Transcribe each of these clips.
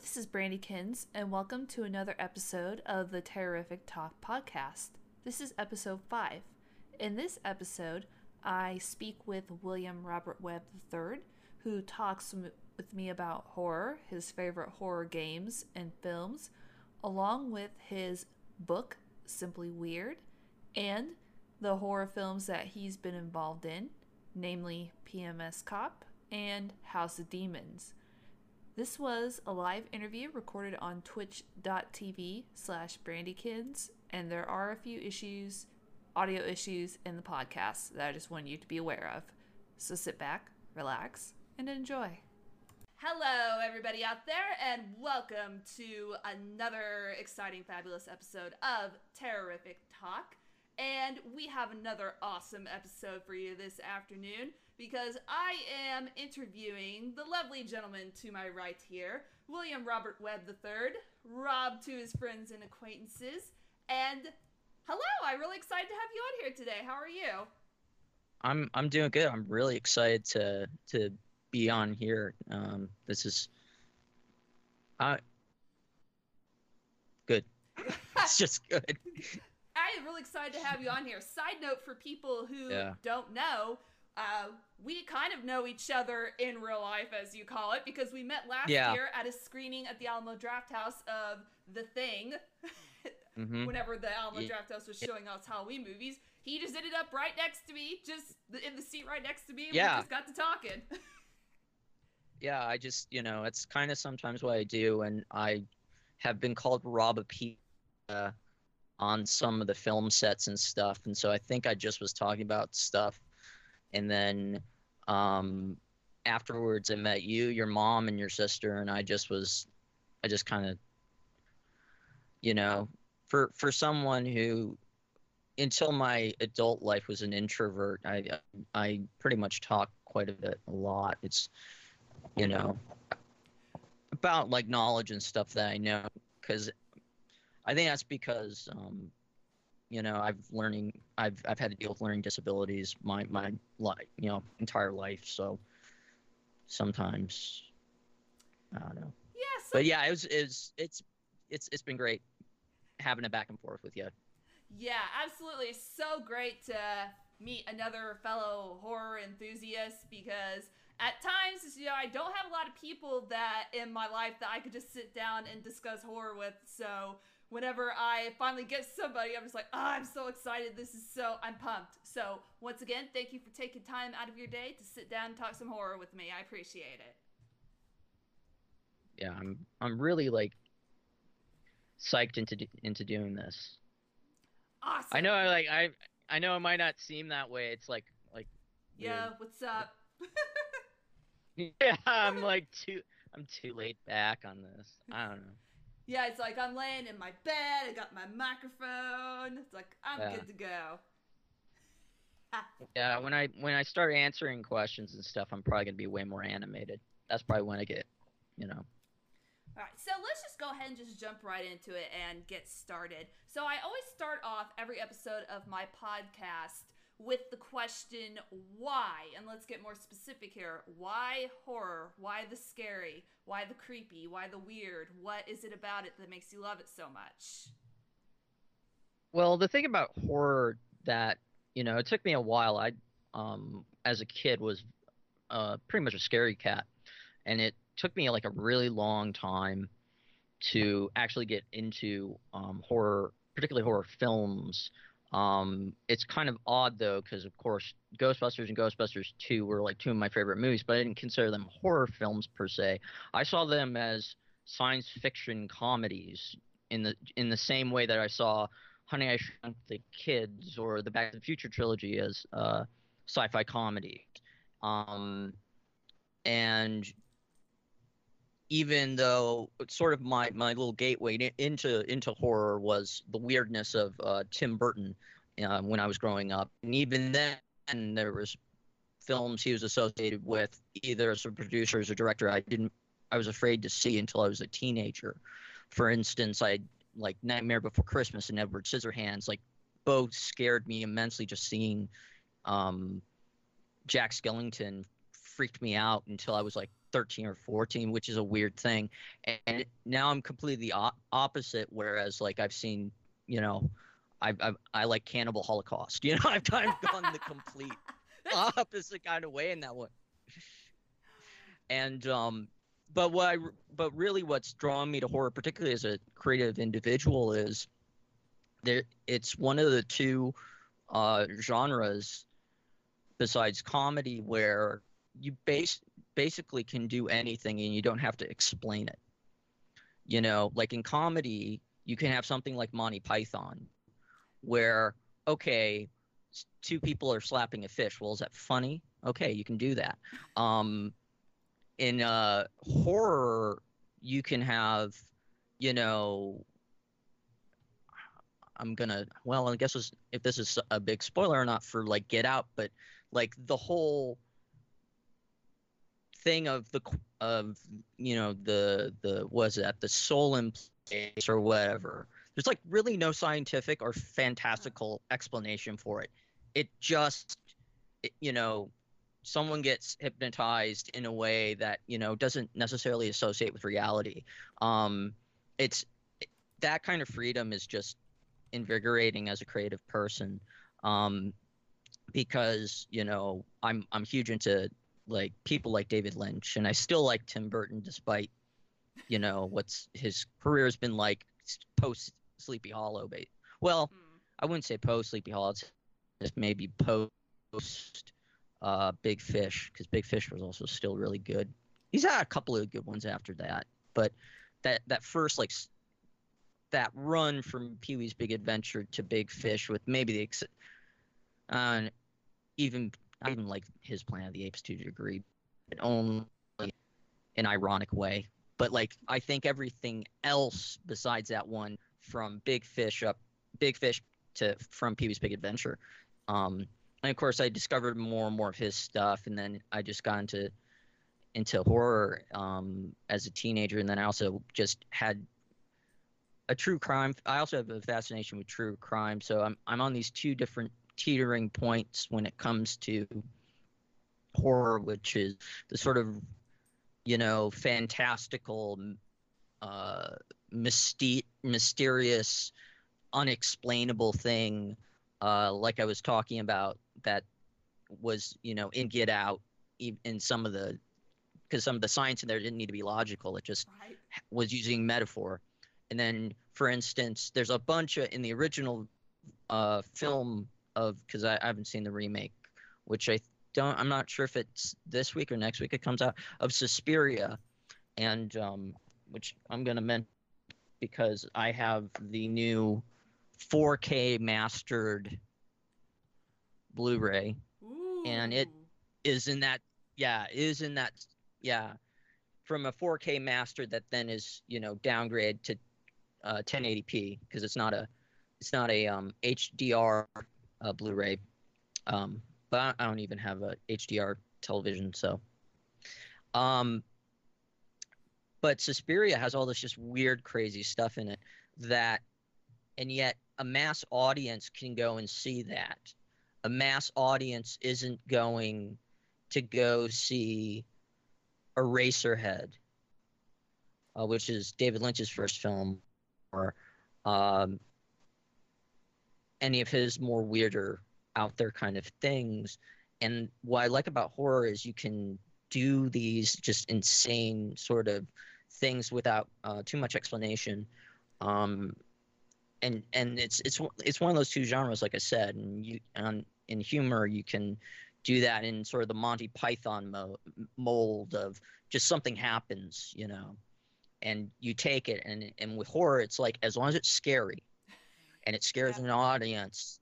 this is Brandy Brandykins, and welcome to another episode of the Terrific Talk podcast. This is episode 5. In this episode, I speak with William Robert Webb III, who talks with me about horror, his favorite horror games and films, along with his book, Simply Weird, and the horror films that he's been involved in, namely PMS Cop and House of Demons. This was a live interview recorded on twitch.tv slash brandykins, and there are a few issues, audio issues in the podcast that I just want you to be aware of. So sit back, relax, and enjoy. Hello, everybody out there, and welcome to another exciting, fabulous episode of Terrific Talk. And we have another awesome episode for you this afternoon because I am interviewing the lovely gentleman to my right here, William Robert Webb III, Rob to his friends and acquaintances. And hello, I'm really excited to have you on here today. How are you? I'm I'm doing good. I'm really excited to to be on here. Um, this is uh, good. it's just good. I am really excited to have you on here. Side note for people who yeah. don't know, uh, we kind of know each other in real life, as you call it, because we met last yeah. year at a screening at the Alamo Drafthouse of The Thing. mm-hmm. Whenever the Alamo yeah. Drafthouse was showing us Halloween movies, he just ended up right next to me, just in the seat right next to me. And yeah. we just got to talking. yeah, I just, you know, it's kind of sometimes what I do, and I have been called Rob a uh, on some of the film sets and stuff, and so I think I just was talking about stuff and then um, afterwards I met you, your mom, and your sister, and I just was, I just kind of, you know, for for someone who, until my adult life was an introvert, I I pretty much talk quite a bit, a lot. It's, you know, about like knowledge and stuff that I know, because I think that's because um, you know i've learning i've i've had to deal with learning disabilities my my life you know entire life. So sometimes i don't know. Yeah so but yeah it was it's it's it's it's been great having a back and forth with you. Yeah absolutely. So great to meet another fellow horror enthusiast because at times you know i don't have a lot of people that in my life that i could just sit down and discuss horror with. So whenever I finally get somebody, I'm just like, oh, I'm so excited. This is so, I'm pumped. So, once again, thank you for taking time out of your day to sit down and talk some horror with me. I appreciate it. Yeah, I'm I'm really like psyched into into doing this. Awesome. I know I like I I know it might not seem that way. It's like like Yeah, what's up? yeah, I'm like too I'm too laid back on this. I don't know. Yeah, it's like I'm laying in my bed. I got my microphone. It's like I'm yeah. good to go. yeah, when I when I start answering questions and stuff, I'm probably gonna be way more animated. That's probably when I get, you know. All right, so let's just go ahead and just jump right into it and get started. So I always start off every episode of my podcast with the question why? And let's get more specific here. Why horror? Why the scary? Why the creepy? Why the weird? What is it about it that makes you love it so much? Well the thing about horror that you know it took me a while. I um as a kid was uh pretty much a scary cat. And it took me like a really long time to actually get into um horror particularly horror films um, it's kind of odd though, because of course Ghostbusters and Ghostbusters 2 were like two of my favorite movies, but I didn't consider them horror films per se. I saw them as science fiction comedies in the in the same way that I saw Honey I Shrunk the Kids or the Back to the Future trilogy as uh, sci-fi comedy. Um, and even though sort of my, my little gateway into into horror was the weirdness of uh, Tim Burton uh, when I was growing up, and even then there was films he was associated with either as a producer or as a director I didn't I was afraid to see until I was a teenager. For instance, I like Nightmare Before Christmas and Edward Scissorhands like both scared me immensely just seeing um, Jack Skellington freaked me out until I was like 13 or 14, which is a weird thing. And now I'm completely op- opposite. Whereas, like, I've seen, you know, I, I, I like Cannibal Holocaust. You know, I've kind of gone the complete opposite kind of way in that one. And, um, but what I, but really what's drawn me to horror, particularly as a creative individual, is there, it's one of the two uh, genres besides comedy where you base basically can do anything and you don't have to explain it. You know, like in comedy, you can have something like Monty Python, where okay, two people are slapping a fish. Well, is that funny? Okay, you can do that. Um, in uh, horror, you can have, you know, I'm gonna. Well, I guess if this is a big spoiler or not for like Get Out, but like the whole thing of the of you know the the was that the soul in place or whatever. There's like really no scientific or fantastical explanation for it. It just it, you know someone gets hypnotized in a way that you know doesn't necessarily associate with reality. Um it's that kind of freedom is just invigorating as a creative person. Um because you know i'm i'm huge into like people like David Lynch, and I still like Tim Burton despite you know what's his career has been like post Sleepy Hollow. But well, mm. I wouldn't say post Sleepy Hollow. It's just maybe post uh, Big Fish because Big Fish was also still really good. He's had a couple of good ones after that, but that that first like that run from Pee Wee's Big Adventure to Big Fish with maybe the ex- uh, even not even like his Planet of the Apes to a degree, but only an ironic way. But like I think everything else besides that one, from Big Fish up, Big Fish to from Pee Wee's Big Adventure, um, and of course I discovered more and more of his stuff, and then I just got into into horror um, as a teenager, and then I also just had a true crime. I also have a fascination with true crime, so I'm I'm on these two different teetering points when it comes to horror, which is the sort of you know fantastical, uh, mysti- mysterious, unexplainable thing, uh, like I was talking about that was you know in Get Out, in some of the because some of the science in there didn't need to be logical; it just right. was using metaphor. And then, for instance, there's a bunch of in the original uh, film of because I, I, haven't seen the remake, which I don't. I'm not sure if it's this week or next week. It comes out of Suspiria, and um, which I'm gonna mention because I have the new 4K mastered Blu-ray, Ooh. and it is in that. Yeah, is in that. Yeah, from a 4K master that then is you know downgraded to uh, 1080p because it's not a it's not a um, HDR uh, Blu-ray. Um, but I don't even have a HDR television, so. Um, but Suspiria has all this just weird, crazy stuff in it that, and yet a mass audience can go and see that. A mass audience isn't going to go see Eraserhead, uh, which is David Lynch's first film, or um, any of his more weirder out there kind of things. And what I like about horror is you can do these just insane sort of things without uh, too much explanation. Um, and and it's it's it's one of those two genres, like I said. And you on in humor, you can do that in sort of the Monty Python mo- mold of just something happens, you know, and you take it. And and with horror, it's like as long as it's scary, and it scares yeah. an audience,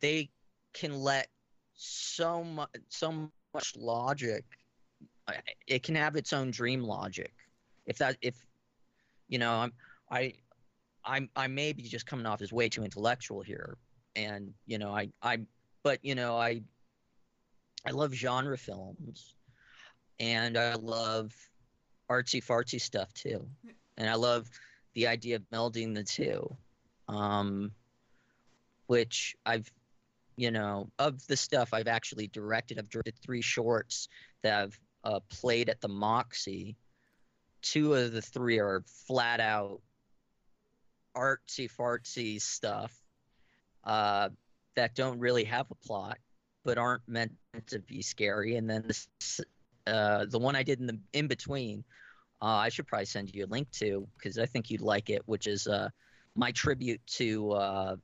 they can let so much so much logic. Uh, it can have its own dream logic. If that if you know I'm I I'm I may be just coming off as way too intellectual here, and you know I I but you know I I love genre films, and I love artsy fartsy stuff too, mm. and I love the idea of melding the two um, which I've, you know, of the stuff I've actually directed, I've directed three shorts that I've uh, played at the Moxie. Two of the three are flat out artsy fartsy stuff uh, that don't really have a plot, but aren't meant to be scary. And then this, uh, the one I did in the in between, uh, I should probably send you a link to because I think you'd like it, which is uh, my tribute to uh,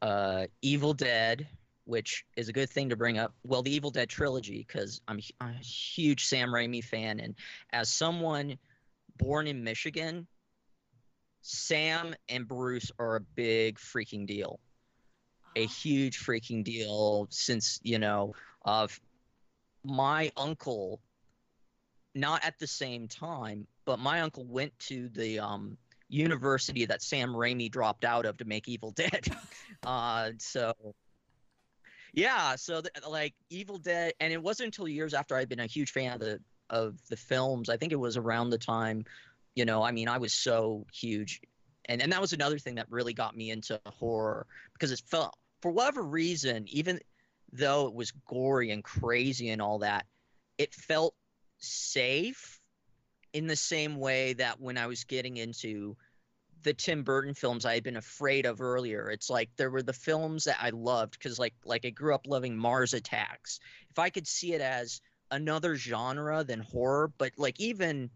uh, Evil Dead, which is a good thing to bring up. Well, the Evil Dead trilogy, because I'm, I'm a huge Sam Raimi fan, and as someone born in Michigan, Sam and Bruce are a big freaking deal, a huge freaking deal. Since you know, of my uncle, not at the same time, but my uncle went to the um, university that Sam Raimi dropped out of to make Evil Dead. uh, so yeah, so like Evil Dead, and it wasn't until years after I'd been a huge fan of the of the films. I think it was around the time, you know, I mean, I was so huge, and and that was another thing that really got me into horror because it felt for whatever reason, even though it was gory and crazy and all that, it felt safe in the same way that when I was getting into the Tim Burton films I had been afraid of earlier. It's like there were the films that I loved because like like I grew up loving Mars Attacks. If I could see it as another genre than horror, but like even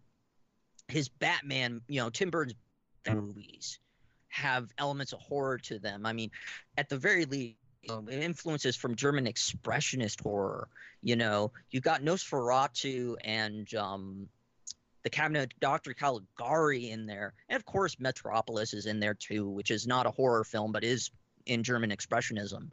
his Batman, you know, Tim Burton's movies have elements of horror to them. I mean, at the very least, know, influences from German expressionist horror. You know, you got Nosferatu and um, the Cabinet of Dr. Caligari in there. And of course, Metropolis is in there too, which is not a horror film, but is in German Expressionism.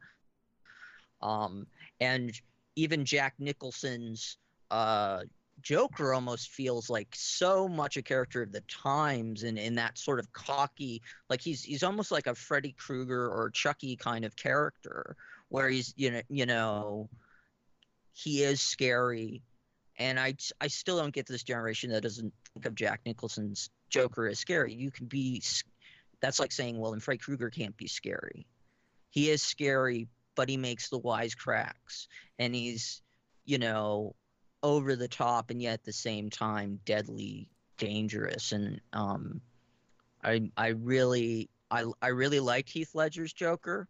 Um, and even Jack Nicholson's uh, Joker almost feels like so much a character of the times and in that sort of cocky, like he's he's almost like a Freddy Krueger or Chucky kind of character, where he's you know you know he is scary and I I still don't get this generation that doesn't think of Jack Nicholson's Joker as scary. You can be that's like saying, well, then Freddy Krueger can't be scary. He is scary, but he makes the wise cracks, and he's you know over the top, and yet at the same time deadly dangerous. And um, I I really I I really liked Heath Ledger's Joker,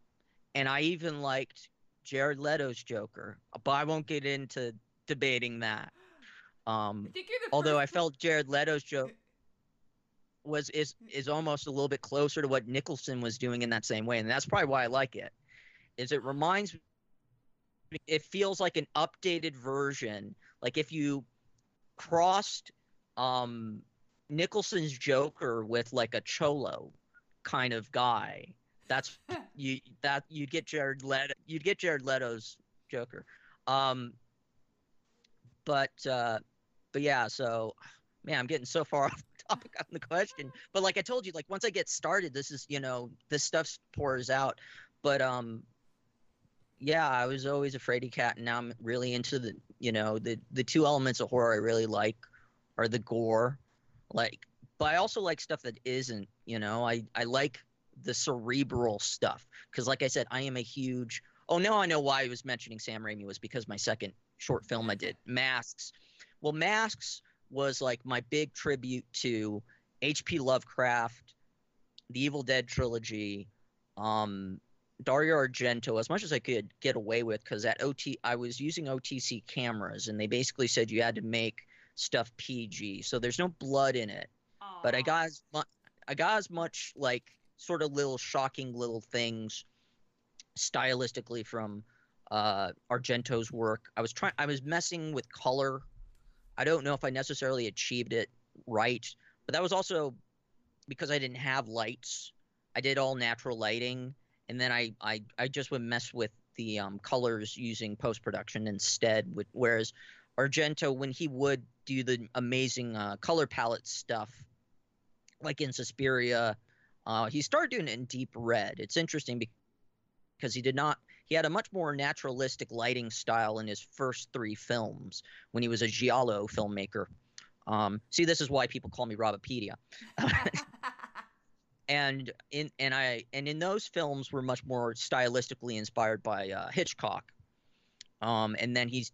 and I even liked Jared Leto's Joker, but I won't get into debating that. Um, I think you're the although I felt Jared Leto's joke was is is almost a little bit closer to what Nicholson was doing in that same way, and that's probably why I like it. Is it reminds me, it feels like an updated version, like if you crossed um Nicholson's Joker with like a cholo kind of guy. That's you that you'd get Jared Leto you'd get Jared Leto's Joker. Um but uh but yeah, so man, I'm getting so far off topic on the question. But like I told you, like once I get started, this is you know, this stuff pours out. But um yeah, I was always a fraidy cat and now I'm really into the you know, the the two elements of horror I really like are the gore. Like but I also like stuff that isn't, you know, I, I like the cerebral stuff. Because like I said, I am a huge oh now I know why I was mentioning Sam Raimi was because my second short film I did, Masks. Well, Masks was like my big tribute to H.P. Lovecraft, the Evil Dead trilogy, um, Dario Argento, as much as I could get away with, because at OT I was using OTC cameras, and they basically said you had to make stuff PG, so there's no blood in it. But I got as much, I got as much like sort of little shocking little things stylistically from uh, Argento's work. I was trying, I was messing with color. I don't know if I necessarily achieved it right, but that was also because I didn't have lights. I did all natural lighting, and then I I, I just would mess with the um, colors using post production instead. With whereas Argento, when he would do the amazing uh, color palette stuff, like in Suspiria, uh, he started doing it in deep red. It's interesting because he did not. He had a much more naturalistic lighting style in his first three films when he was a giallo filmmaker. Um, see, this is why people call me Robopedia. and in and I and in those films were much more stylistically inspired by uh, Hitchcock. Um, and then he's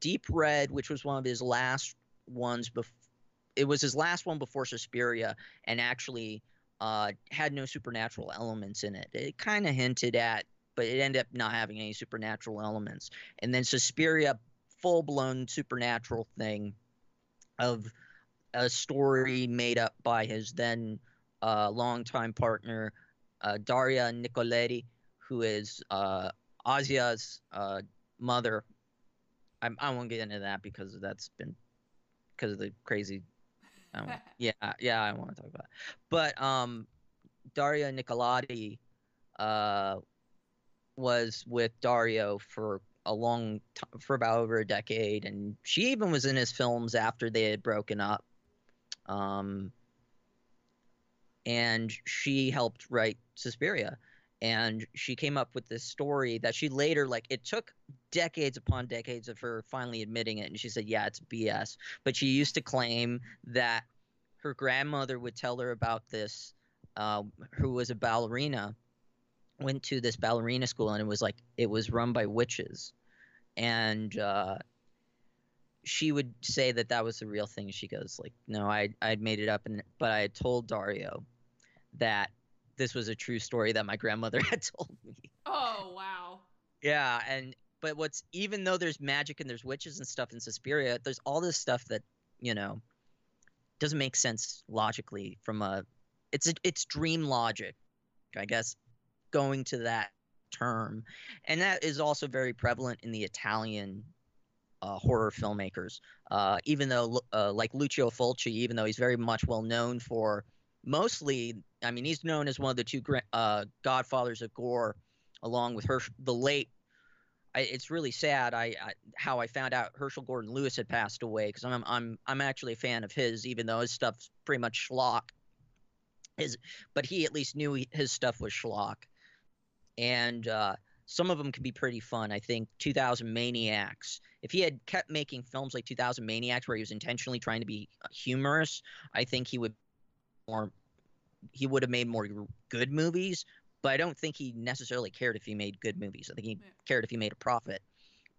Deep Red, which was one of his last ones before. It was his last one before Suspiria, and actually uh, had no supernatural elements in it. It kind of hinted at, but it ended up not having any supernatural elements. And then Suspiria, full blown supernatural thing of a story made up by his then uh, longtime partner, uh, Daria Nicolodi, who is uh, Asia's uh, mother. I, I won't get into that because that's been because of the crazy. yeah, yeah, I want to talk about. It. But um, Daria Nicolodi uh, was with Dario for a long time, for about over a decade, and she even was in his films after they had broken up. Um, and she helped write Suspiria and she came up with this story that she later like it took decades upon decades of her finally admitting it and she said yeah it's bs but she used to claim that her grandmother would tell her about this uh, who was a ballerina went to this ballerina school and it was like it was run by witches and uh, she would say that that was the real thing she goes like no i i'd made it up and but i had told dario that this was a true story that my grandmother had told me. Oh wow. Yeah, and but what's even though there's magic and there's witches and stuff in Suspiria, there's all this stuff that you know doesn't make sense logically from a it's a, it's dream logic, I guess, going to that term, and that is also very prevalent in the Italian uh, horror filmmakers. Uh, even though, uh, like Lucio Fulci, even though he's very much well known for mostly, I mean, he's known as one of the two uh, godfathers of gore, along with Hersch, the late. I, it's really sad. I, I, how I found out Herschell Gordon Lewis had passed away because I'm I'm I'm actually a fan of his, even though his stuff's pretty much schlock. His, but he at least knew he, his stuff was schlock, and uh, some of them can be pretty fun. I think 2000 Maniacs. If he had kept making films like 2000 Maniacs, where he was intentionally trying to be humorous, I think he would more he would have made more good movies, but I don't think he necessarily cared if he made good movies. I think he yeah. cared if he made a profit.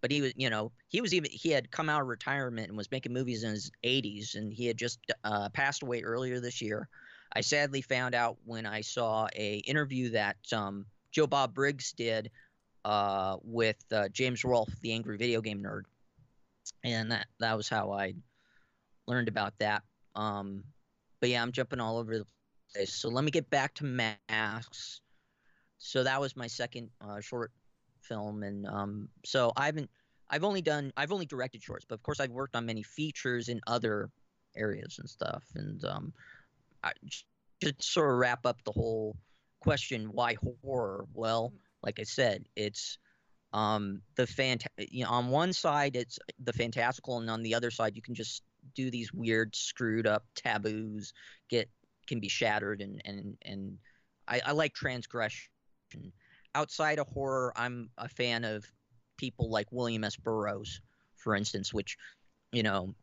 But he was, you know, he was even he had come out of retirement and was making movies in his 80s, and he had just uh, passed away earlier this year. I sadly found out when I saw a interview that um, Joe Bob Briggs did uh, with uh, James Rolfe, the angry video game nerd, and that that was how I learned about that. Um, but yeah, I'm jumping all over the place. So let me get back to masks. So that was my second uh, short film, and um, so I haven't. I've only done. I've only directed shorts, but of course I've worked on many features in other areas and stuff. And um, I, to sort of wrap up the whole question, why horror? Well, like I said, it's um, the fant. You know, on one side it's the fantastical, and on the other side you can just do these weird screwed up taboos get can be shattered and and and I, I like transgression. Outside of horror, I'm a fan of people like William S. Burroughs, for instance, which you know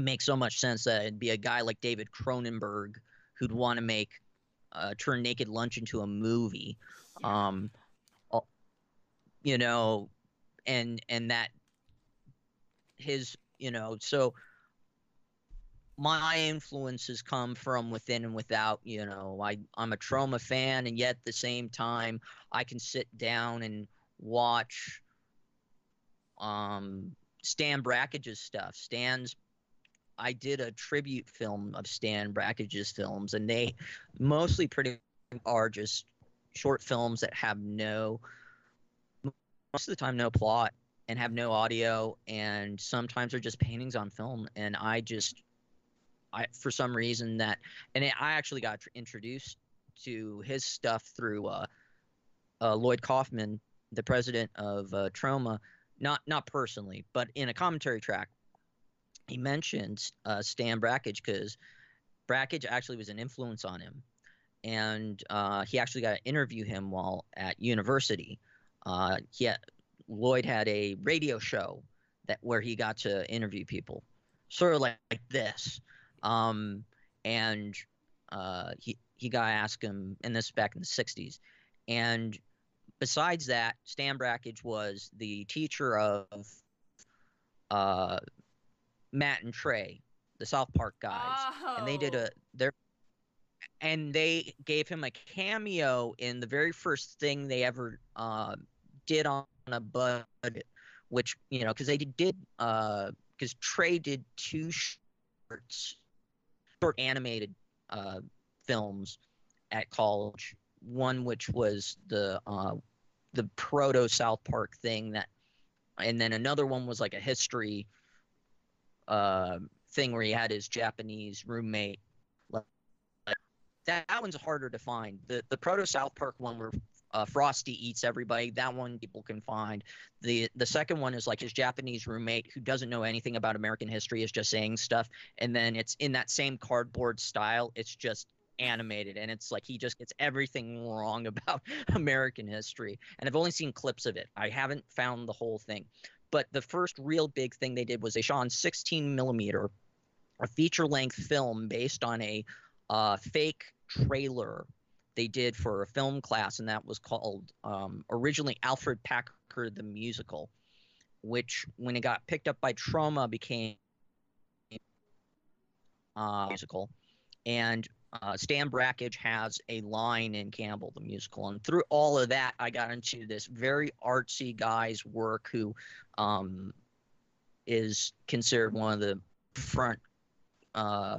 makes so much sense that it'd be a guy like David Cronenberg who'd want to make uh, turn Naked Lunch into a movie. Um, you know, and and that his you know so my influences come from within and without you know i i'm a Troma fan and yet at the same time i can sit down and watch um Stan Brakhage's stuff stan's i did a tribute film of Stan Brakhage's films and they mostly pretty are just short films that have no most of the time no plot and have no audio and sometimes they're just paintings on film. And i just I for some reason that, and I actually got introduced to his stuff through uh, uh, Lloyd Kaufman, the president of uh, Troma, not not personally, but in a commentary track, he mentions uh, Stan Brakhage because Brakhage actually was an influence on him, and uh, he actually got to interview him while at university. Uh, had, Lloyd had a radio show that where he got to interview people, sort of like, like this. Um, and uh, he he got to ask him, and this back in the '60s. And besides that, Stan Brakhage was the teacher of uh, Matt and Trey, the South Park guys, oh. and they did a their and they gave him a cameo in the very first thing they ever uh, did on a bud, which you know because they did because uh, Trey did two shorts, short animated uh, films at college. One which was the uh, the proto South Park thing that, and then another one was like a history uh, thing where he had his Japanese roommate. That, that one's harder to find. The the proto South Park one where uh, Frosty eats everybody. That one people can find. The the second one is like his Japanese roommate who doesn't know anything about American history is just saying stuff, and then it's in that same cardboard style. It's just animated and it's like he just gets everything wrong about American history. And I've only seen clips of it. I haven't found the whole thing. But the first real big thing they did was they shot on 16 millimeter, a feature length film based on a uh, fake trailer they did for a film class, and that was called um, originally Alfred Packer the Musical, which when it got picked up by Troma became uh, musical. And uh, Stan Brakhage has a line in Cannibal the Musical, and through all of that, I got into this very artsy guy's work who um, is considered one of the front uh,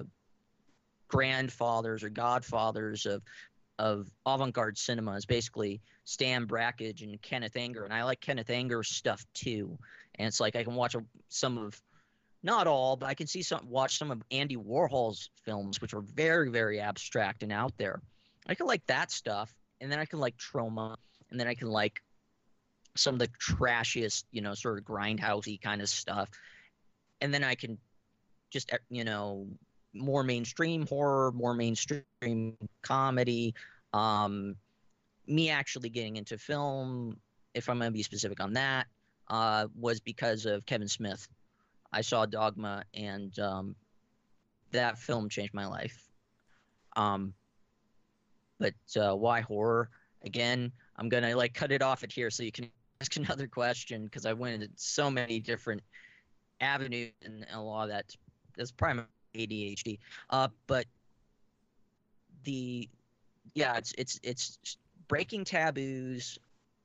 grandfathers or godfathers of of avant-garde cinema. Is basically Stan Brakhage and Kenneth Anger, and I like Kenneth Anger's stuff too. And it's like I can watch a, some of not all, but I can see some watch some of Andy Warhol's films, which are very, very abstract and out there. I can like that stuff, and then I can like Troma, and then I can like some of the trashiest, you know, sort of grindhousey kind of stuff, and then I can just you know more mainstream horror, more mainstream comedy. Um, me actually getting into film, if I'm going to be specific on that, uh, was because of Kevin Smith I saw Dogma, and um, that film changed my life. Um, but uh, why horror? Again, I'm gonna like cut it off at here so you can ask another question because I went into so many different avenues and a lot of. That's probably ADHD. Uh, but the yeah, it's it's it's breaking taboos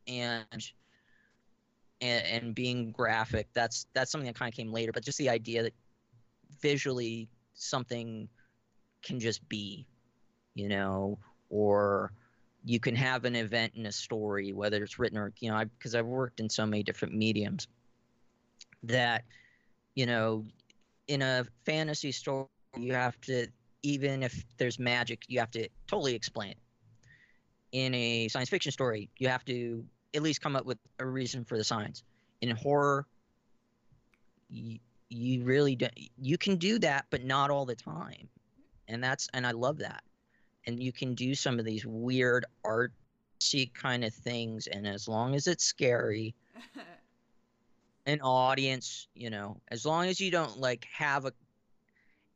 and and, and being graphic that's that's something that kind of came later but just the idea that visually something can just be you know? Or you can have an event in a story whether it's written or you know because i've worked in so many different mediums that you know in a fantasy story you have to even if there's magic you have to totally explain it. In a science fiction story you have to at least come up with a reason for the signs. In horror, you, you really don't you can do that, but not all the time, and that's and I love that. And you can do some of these weird artsy kind of things, and as long as it's scary, an audience, you know, as long as you don't like have a,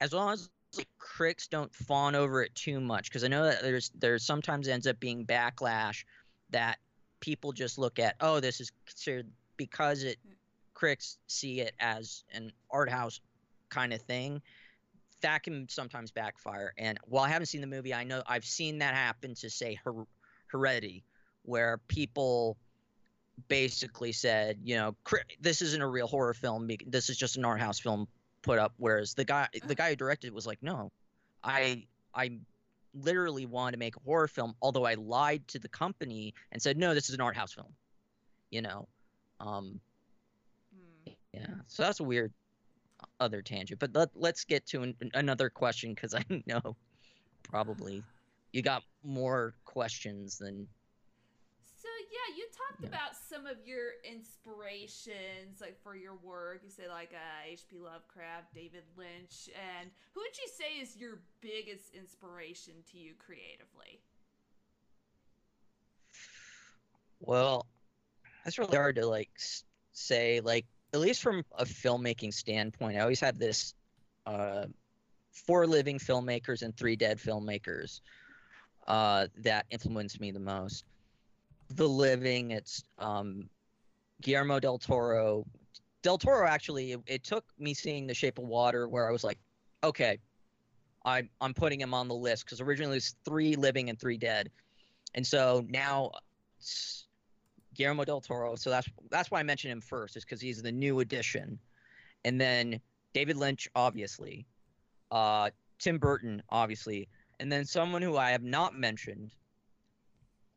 as long as like, critics don't fawn over it too much, because I know that there's there's sometimes ends up being backlash that people just look at oh this is considered because it mm. critics see it as an art house kind of thing that can sometimes backfire. And while i haven't seen the movie i know i've seen that happen to say her- heredity where people basically said you know this isn't a real horror film this is just an art house film put up whereas the guy the oh. guy who directed it was like no i i literally wanted to make a horror film, although I lied to the company and said, no, this is an art house film. You know? Um, hmm. Yeah. So that's a weird other tangent. But let, let's get to an, another question because I know probably you got more questions than talked yeah. about some of your inspirations, like for your work. You said like uh, H.P. Lovecraft, David Lynch, and who would you say is your biggest inspiration to you creatively? Well, that's really hard to like say. Like at least from a filmmaking standpoint, I always have this uh, four living filmmakers and three dead filmmakers uh, that influenced me the most the living. It's um, Guillermo del Toro, Del Toro actually, it, it took me seeing The Shape of Water where I was like, okay, I, I'm putting him on the list because originally it was three living and three dead, and so now Guillermo del Toro. So that's that's why I mentioned him first, is because he's the new addition, and then David Lynch, obviously, uh, Tim Burton, obviously, and then someone who I have not mentioned,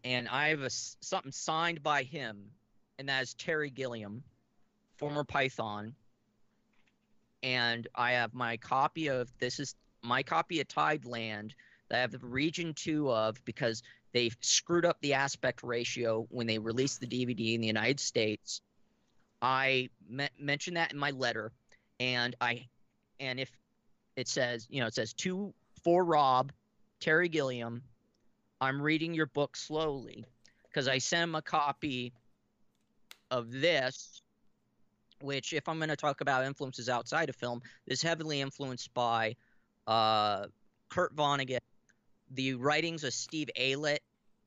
and I have a, something signed by him, and that is Terry Gilliam, former Python. And I have my copy of this is my copy of Tideland that I have the region two of because they screwed up the aspect ratio when they released the DVD in the United States. I me- mentioned that in my letter, and I, and if it says, you know, it says two for Rob, Terry Gilliam. I'm reading your book slowly because I sent him a copy of this, which, if I'm going to talk about influences outside of film, is heavily influenced by uh, Kurt Vonnegut, the writings of Steve Aylett,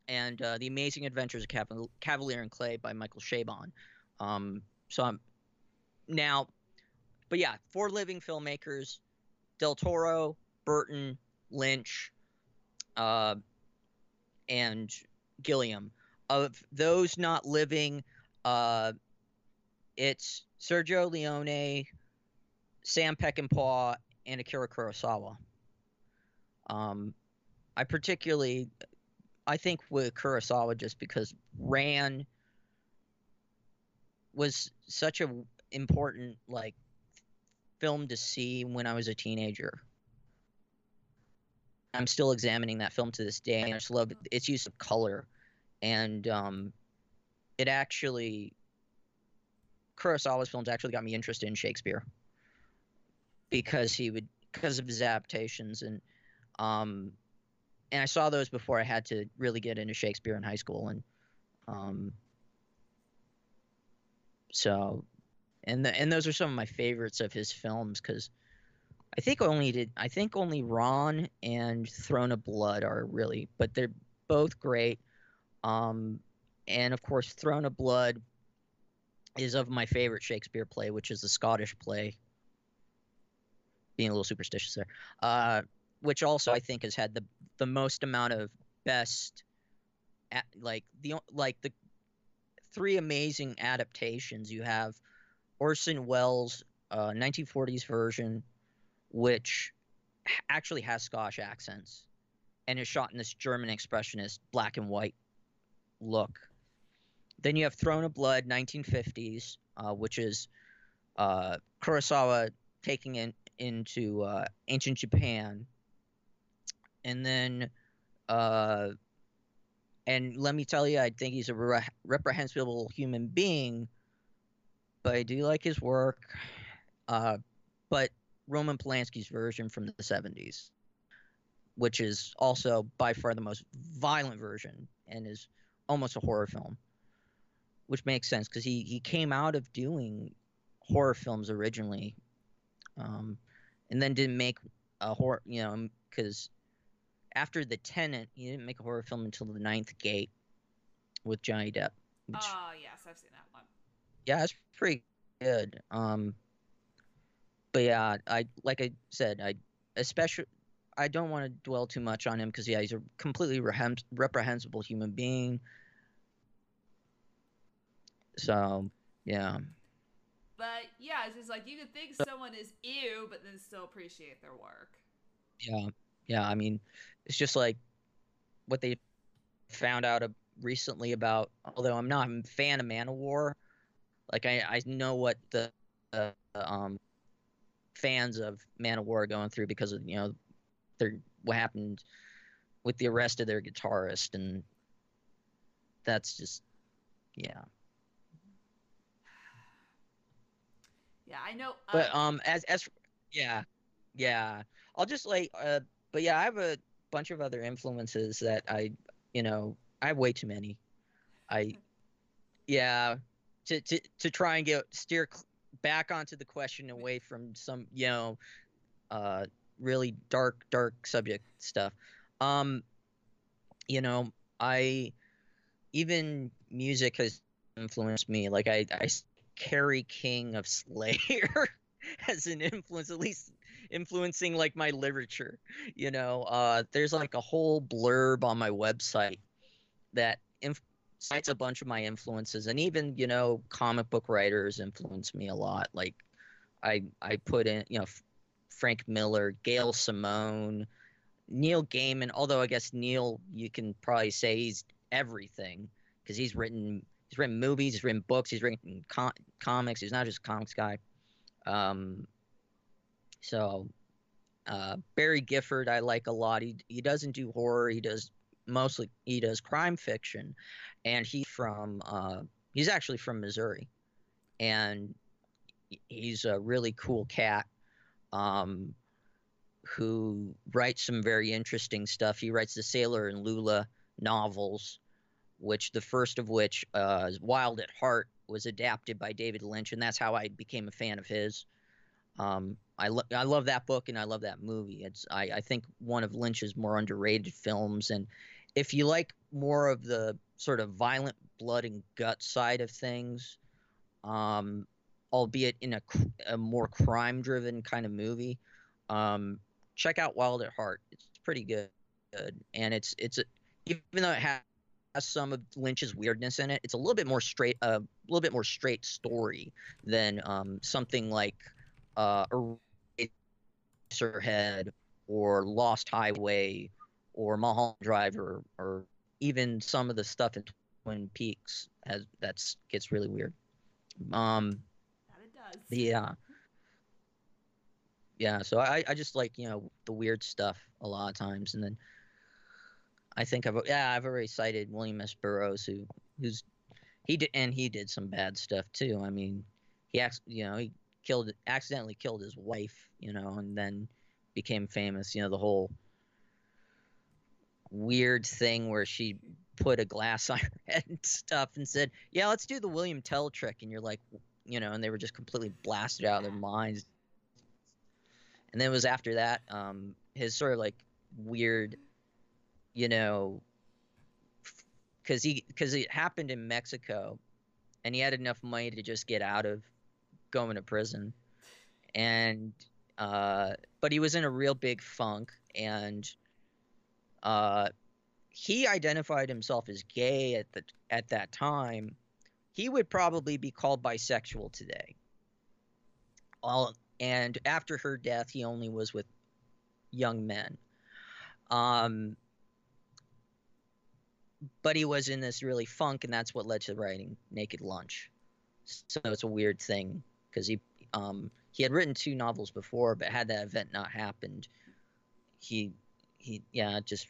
and uh, The Amazing Adventures of Caval- Kavalier and Clay by Michael Chabon. Um, so I'm now, but yeah, four living filmmakers: Del Toro, Burton, Lynch, uh, and Gilliam. Of those not living, uh, it's Sergio Leone, Sam Peckinpah, and Akira Kurosawa. Um, I particularly, I think with Kurosawa just because Ran was such a important like film to see when I was a teenager. I'm still examining that film to this day, and I just love its use of color, and um, it actually Kurosawa's films actually got me interested in Shakespeare. Because he would because of his adaptations and um and I saw those before I had to really get into Shakespeare in high school and um so and the, and those are some of my favorites of his films because I think only did I think only Ran and Throne of Blood are really, but they're both great. Um, and of course, Throne of Blood is of my favorite Shakespeare play, which is the Scottish play. Being a little superstitious there, uh, which also I think has had the the most amount of best, at, like the like the three amazing adaptations you have Orson Welles' uh, 1940s version, which actually has Scottish accents and is shot in this German expressionist black and white look. Then you have Throne of Blood, 1950s, uh, which is uh, Kurosawa taking in into uh, ancient Japan, and then, uh, and let me tell you, I think he's a re- reprehensible human being but I do like his work. Uh, but Roman Polanski's version from the 70s, which is also by far the most violent version and is almost a horror film, which makes sense because he, he came out of doing horror films originally um, and then didn't make a horror, you know, because after The Tenant, he didn't make a horror film until The Ninth Gate with Johnny Depp. Oh, which, yes, I've seen that one. Yeah, it's pretty good. Um, but yeah, I like I said, I especially I don't want to dwell too much on him because yeah, he's a completely reprehensible human being. So yeah. But yeah, it's just like you could think someone is ew, but then still appreciate their work. Yeah, yeah. I mean, it's just like what they found out recently about. Although I'm not a fan of Manowar, like I, I know what the uh, um, fans of Manowar are going through because of you know their what happened with the arrest of their guitarist and that's just yeah. Yeah i know uh, but um as as yeah yeah. I'll just like uh but yeah i have a bunch of other influences that i you know i have way too many. I yeah to to to try and get steer back onto the question away from some you know uh really dark dark subject stuff. Um you know i even music has influenced me. Like i i carry King of Slayer as an influence, at least influencing like my literature. You know, uh, there's like a whole blurb on my website that inf- cites a bunch of my influences, and even you know, comic book writers influence me a lot. Like, I I put in you know Frank Miller, Gail Simone, Neil Gaiman. Although I guess Neil, you can probably say he's everything because he's written he's written movies, he's written books, he's written com- comics. He's not just a comics guy. Um, so uh, Barry Gifford, I like a lot. He he doesn't do horror. He does mostly he does crime fiction, and he's from uh, he's actually from Missouri, and he's a really cool cat. Um, who writes some very interesting stuff. He writes the Sailor and Lula novels, which the first of which, uh, Wild at Heart, was adapted by David Lynch, and that's how I became a fan of his. Um, I, lo- I love that book and I love that movie. It's I, I think one of Lynch's more underrated films. And if you like more of the sort of violent blood and gut side of things, um, albeit in a, a more crime driven kind of movie, um, check out Wild at Heart. It's pretty good, and it's it's a, even though it has some of Lynch's weirdness in it, it's a little bit more straight, a little bit more straight story than um, something like uh, Head or Lost Highway or Mulholland Drive or, or even some of the stuff in Twin Peaks has that's gets really weird. Um, that it does. Yeah. Yeah, so I, I just like you know the weird stuff a lot of times, and then I think I've yeah I've already cited William S. Burroughs who who's he did and he did some bad stuff too. I mean, he acts you know he killed accidentally killed his wife, you know, and then became famous. You know, the whole weird thing where she put a glass on her head and stuff and said, "Yeah, let's do the William Tell trick," and you're like, you know, and they were just completely blasted out of their minds. And then it was after that, um, his sort of like weird, you know, because he because it happened in Mexico, and he had enough money to just get out of going to prison, and uh, but he was in a real big funk, and uh, he identified himself as gay at the at that time. He would probably be called bisexual today. All and after her death, he only was with young men. Um, but he was in this really funk, and that's what led to writing Naked Lunch. So it's a weird thing because he um, he had written two novels before, but had that event not happened, he he yeah just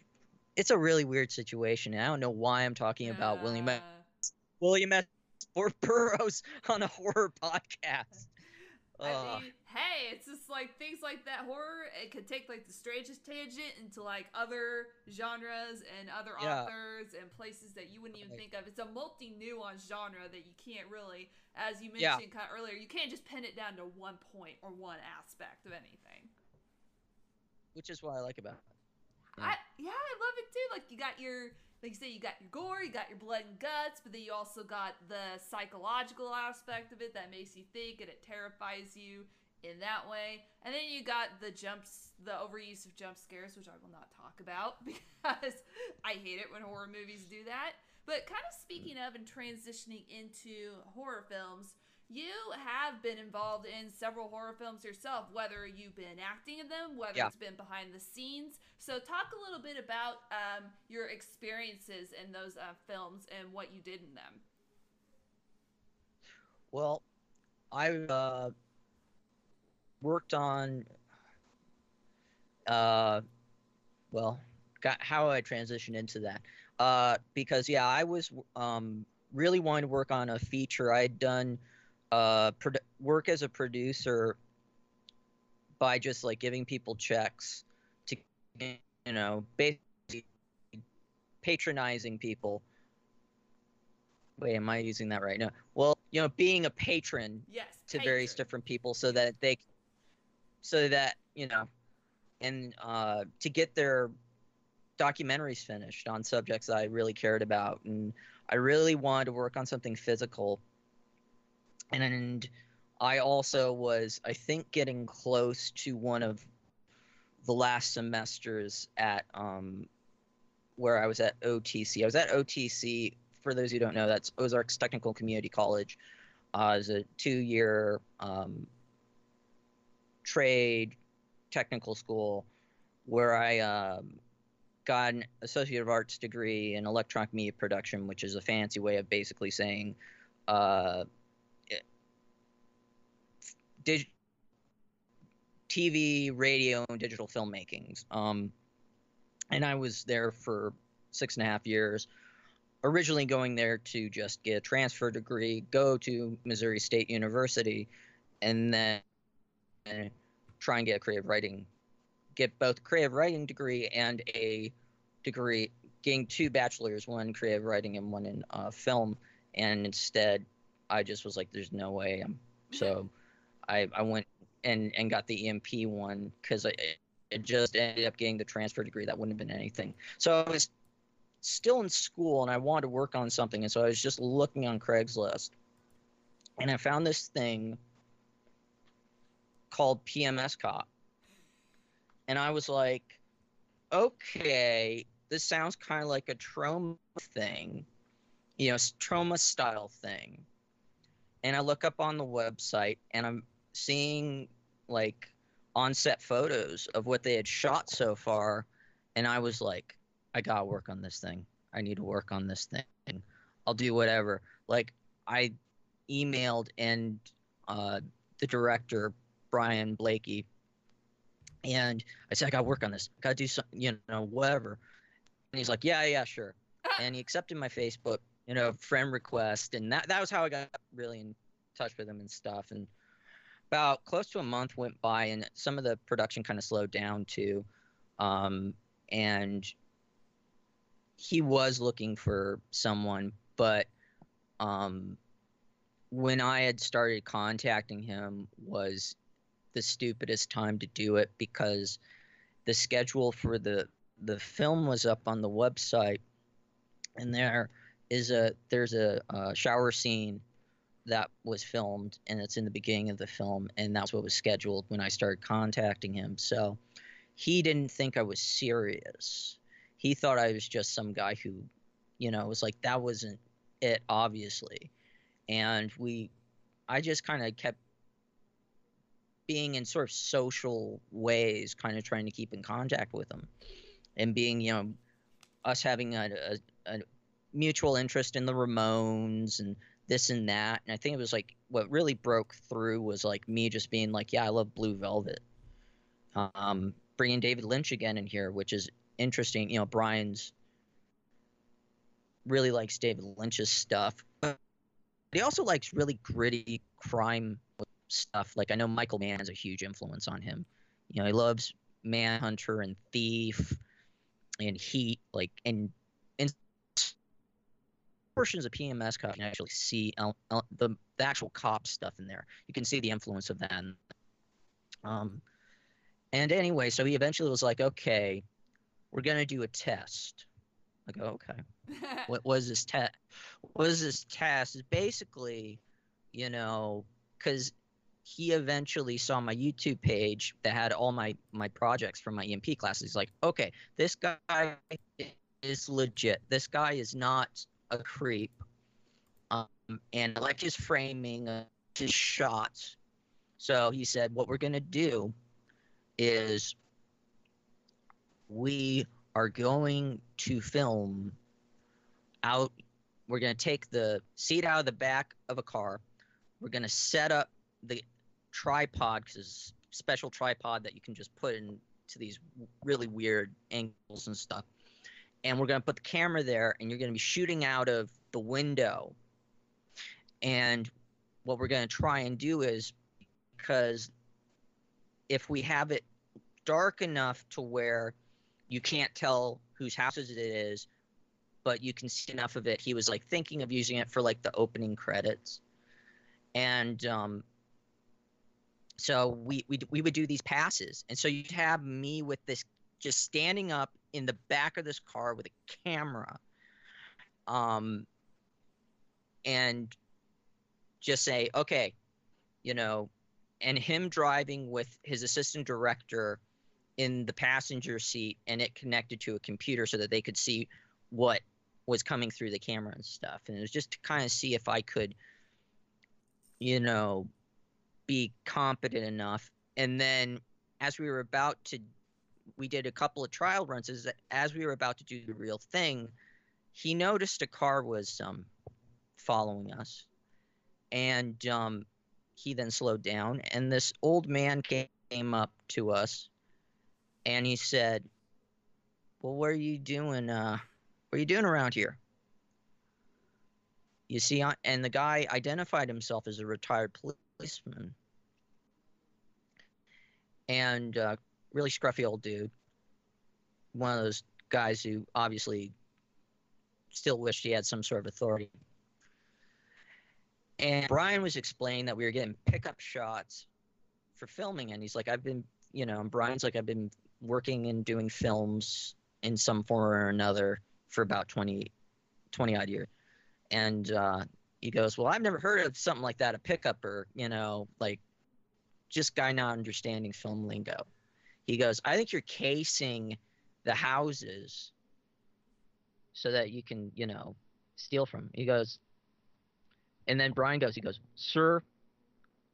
it's a really weird situation. And I don't know why I'm talking yeah. about William William S. Or Burroughs on a horror podcast. I mean, hey, it's just like things like that horror. It could take like the strangest tangent into like other genres and other yeah. authors and places that you wouldn't even think of. It's a multi nuanced genre that you can't really, as you mentioned yeah. kind of earlier, you can't just pin it down to one point or one aspect of anything. Which is what I like about it. Yeah. I, yeah, I love it too. Like you got your like you say, you got your gore, you got your blood and guts, but then you also got the psychological aspect of it that makes you think and it terrifies you in that way. And then you got the jumps, the overuse of jump scares, which I will not talk about because I hate it when horror movies do that. But kind of speaking of and transitioning into horror films, you have been involved in several horror films yourself, whether you've been acting in them, whether yeah. it's been behind the scenes. So, talk a little bit about um, your experiences in those uh, films and what you did in them. Well, I uh, worked on, uh, well, got how I transitioned into that. Uh, because yeah, I was um, really wanting to work on a feature. I had done uh, pro- work as a producer by just like giving people checks to, you know, basically patronizing people. Wait, am I using that right now? Well, you know, being a patron yes, to patron. various different people so that they, so that, you know, and uh, to get their documentaries finished on subjects I really cared about. And I really wanted to work on something physical and I also was, I think, getting close to one of the last semesters at um, where I was at OTC. I was at OTC. For those who don't know, that's Ozarks Technical Community College. Uh, it's a two-year um, trade technical school where I um, got an Associate of Arts degree in electronic media production, which is a fancy way of basically saying uh, dig- TV, radio, and digital filmmakings. Um, and I was there for six and a half years. Originally going there to just get a transfer degree, go to Missouri State University, and then try and get a creative writing, get both creative writing degree and a degree, getting two bachelors, one creative writing and one in uh, film. And instead, I just was like, "There's no way." I'm so I, I went and, and got the EMP one because I it just ended up getting the transfer degree. That wouldn't have been anything. So I was still in school and I wanted to work on something. And so I was just looking on Craigslist and I found this thing called PMS Cop. And I was like, okay, this sounds kind of like a Troma thing, you know, Troma style thing. And I look up on the website and I'm seeing like on-set photos of what they had shot so far and i was like i gotta work on this thing. I need to work on this thing. I'll do whatever. Like i emailed and uh, the director brian blakey and i said i gotta work on this. I gotta do something you know whatever. And he's like yeah yeah sure. And he accepted my facebook you know friend request. And that, that was how i got really in touch with him and stuff. And about close to a month went by and some of the production kind of slowed down too. Um, and he was looking for someone but um, when i had started contacting him was the stupidest time to do it because the schedule for the the film was up on the website and there is a there's a, a shower scene that was filmed and it's in the beginning of the film and that's what was scheduled when I started contacting him. So he didn't think I was serious. He thought I was just some guy who, you know, was like that wasn't it obviously. And we I just kind of kept being in sort of social ways kind of trying to keep in contact with him and being, you know, us having a, a, a mutual interest in the Ramones and this and that. And I think it was like what really broke through was like me just being like, yeah, I love Blue Velvet. Um, bringing David Lynch again in here, which is interesting. You know, Brian's really likes David Lynch's stuff, but he also likes really gritty crime stuff. Like I know Michael Mann has a huge influence on him. You know, he loves Manhunter and Thief and Heat, like and portions of PMS cop, you can actually see the, the actual cop stuff in there. You can see the influence of that. Um, and anyway, so he eventually was like, okay, we're going to do a test. I go, okay. what was this test? What was this test? Is basically, you know, because he eventually saw my YouTube page that had all my my projects from my EMP classes. He's like, okay, this guy is legit. This guy is not a creep. Um, and I like his framing, his shots. So he said, What we're going to do is we are going to film out. We're going to take the seat out of the back of a car. We're going to set up the tripod because it's a special tripod that you can just put into these really weird angles and stuff and we're going to put the camera there and you're going to be shooting out of the window. And what we're going to try and do is because if we have it dark enough to where you can't tell whose house it is but you can see enough of it he was like thinking of using it for like the opening credits. And um so we, we we would do these passes. And so you'd have me with this just standing up in the back of this car with a camera. Um, and just say, okay, you know, and him driving with his assistant director in the passenger seat and it connected to a computer so that they could see what was coming through the camera and stuff. And it was just to kind of see if I could, you know, be competent enough. And then as we were about to, we did a couple of trial runs. Is that as we were about to do the real thing, he noticed a car was um, following us, and um, he then slowed down. And this old man came up to us, and he said, "Well, what are you doing? Uh, what are you doing around here?" You see, and the guy identified himself as a retired policeman and uh, really scruffy old dude. One of those guys who obviously still wished he had some sort of authority. And Brian was explaining that we were getting pickup shots for filming, and he's like, "I've been, you know," and Brian's like, "I've been working and doing films in some form or another for about 20, 20 odd years." And uh, he goes, "Well, I've never heard of something like that, a pickup, or you know, like just guy not understanding film lingo. He goes, I think you're casing the houses so that you can, you know, steal from. He goes, and then Brian goes, he goes, Sir,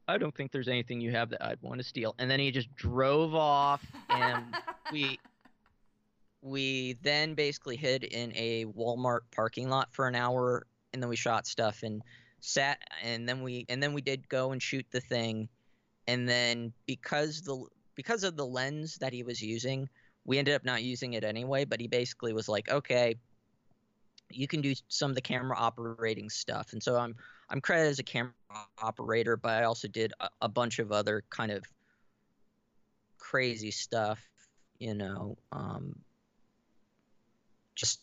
I don't think there's anything you have that I'd want to steal. And then he just drove off and we we then basically hid in a Walmart parking lot for an hour and then we shot stuff and sat and then we and then we did go and shoot the thing and then because the because of the lens that he was using, we ended up not using it anyway. But he basically was like, okay, you can do some of the camera operating stuff, and so I'm I'm credited as a camera operator, but I also did a, a bunch of other kind of crazy stuff, you know, um, just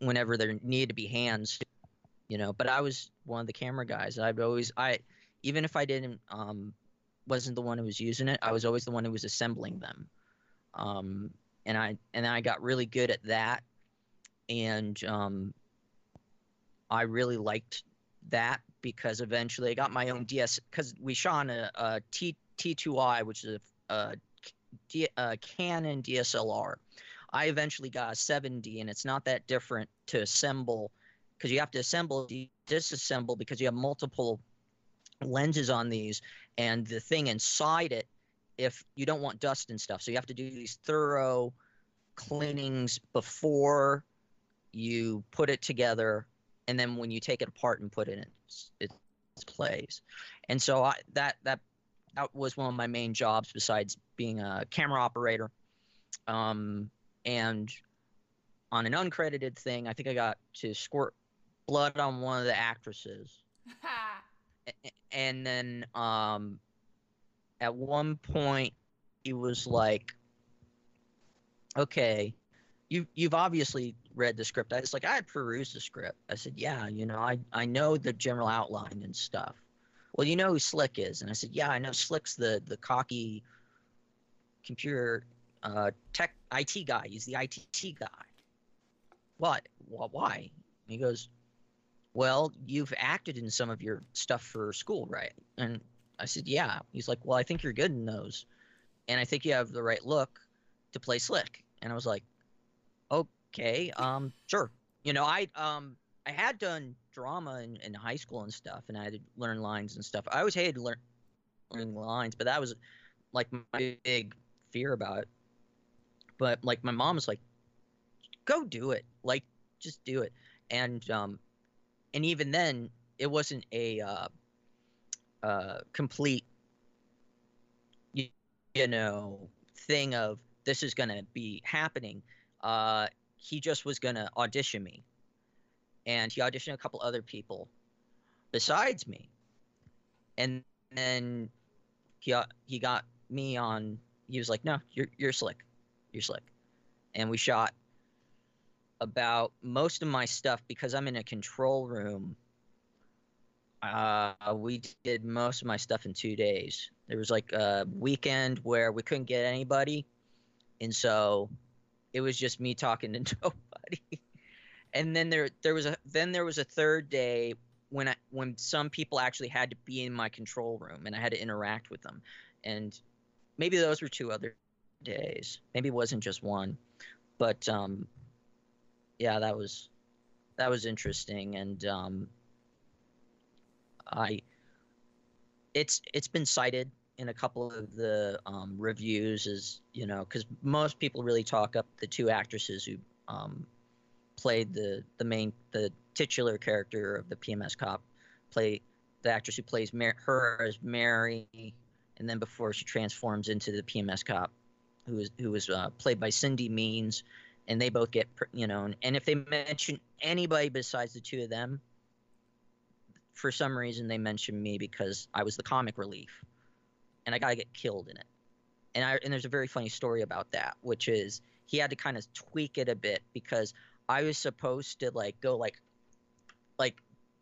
whenever there needed to be hands, you know. But I was one of the camera guys. I'd always I even if I didn't um, wasn't the one who was using it. I was always the one who was assembling them. Um, and I and I got really good at that, and um, I really liked that because eventually I got my own DS because we shot a, a T T2i, which is a, a, D, a Canon DSLR. I eventually got a 7D, and it's not that different to assemble because you have to assemble disassemble because you have multiple lenses on these and the thing inside it if you don't want dust and stuff. So you have to do these thorough cleanings before you put it together and then when you take it apart and put it in its, place. And so I, that that that was one of my main jobs besides being a camera operator. Um, and on an uncredited thing i think i got to squirt blood on one of the actresses and then um, at one point he was like, "Okay, you you've obviously read the script." I was like, "I had perused the script." I said, "Yeah, you know, I I know the general outline and stuff." Well, you know who Slick is, and I said, "Yeah, I know Slick's the the cocky computer uh, tech IT guy. He's the IT guy." What? Why? he goes, well, you've acted in some of your stuff for school, right? And I said, yeah. He's like, well, I think you're good in those. And I think you have the right look to play slick. And I was like, okay, um, sure. You know, I, um, I had done drama in, in high school and stuff, and I had to learn lines and stuff. I always hated learn, learning lines, but that was like my big fear about it. But like my mom was like, go do it. Like, just do it. And um, and even then, it wasn't a uh, uh, complete, you, you, know, thing of this is going to be happening. Uh, he just was going to audition me, and he auditioned a couple other people besides me, and then he uh, he got me on. He was like, "No, you're you're slick, you're slick," and we shot about most of my stuff because I'm in a control room. Uh, we did most of my stuff in two days. There was like a weekend where we couldn't get anybody, and so it was just me talking to nobody. and then there there was a then there was a third day when I when some people actually had to be in my control room and I had to interact with them, and maybe those were two other days. Maybe it wasn't just one, but um, yeah, that was that was interesting, and um, I it's it's been cited in a couple of the um, reviews as you know because most people really talk up the two actresses who um, played the the main the titular character of the PMS cop, play the actress who plays Mar- her as Mary, and then before she transforms into the PMS cop, who is who was uh, played by Cindy Means, and they both get you know, and if they mention anybody besides the two of them, for some reason they mention me because I was the comic relief, and I gotta get killed in it, and I and there's a very funny story about that, which is he had to kind of tweak it a bit because I was supposed to like go like like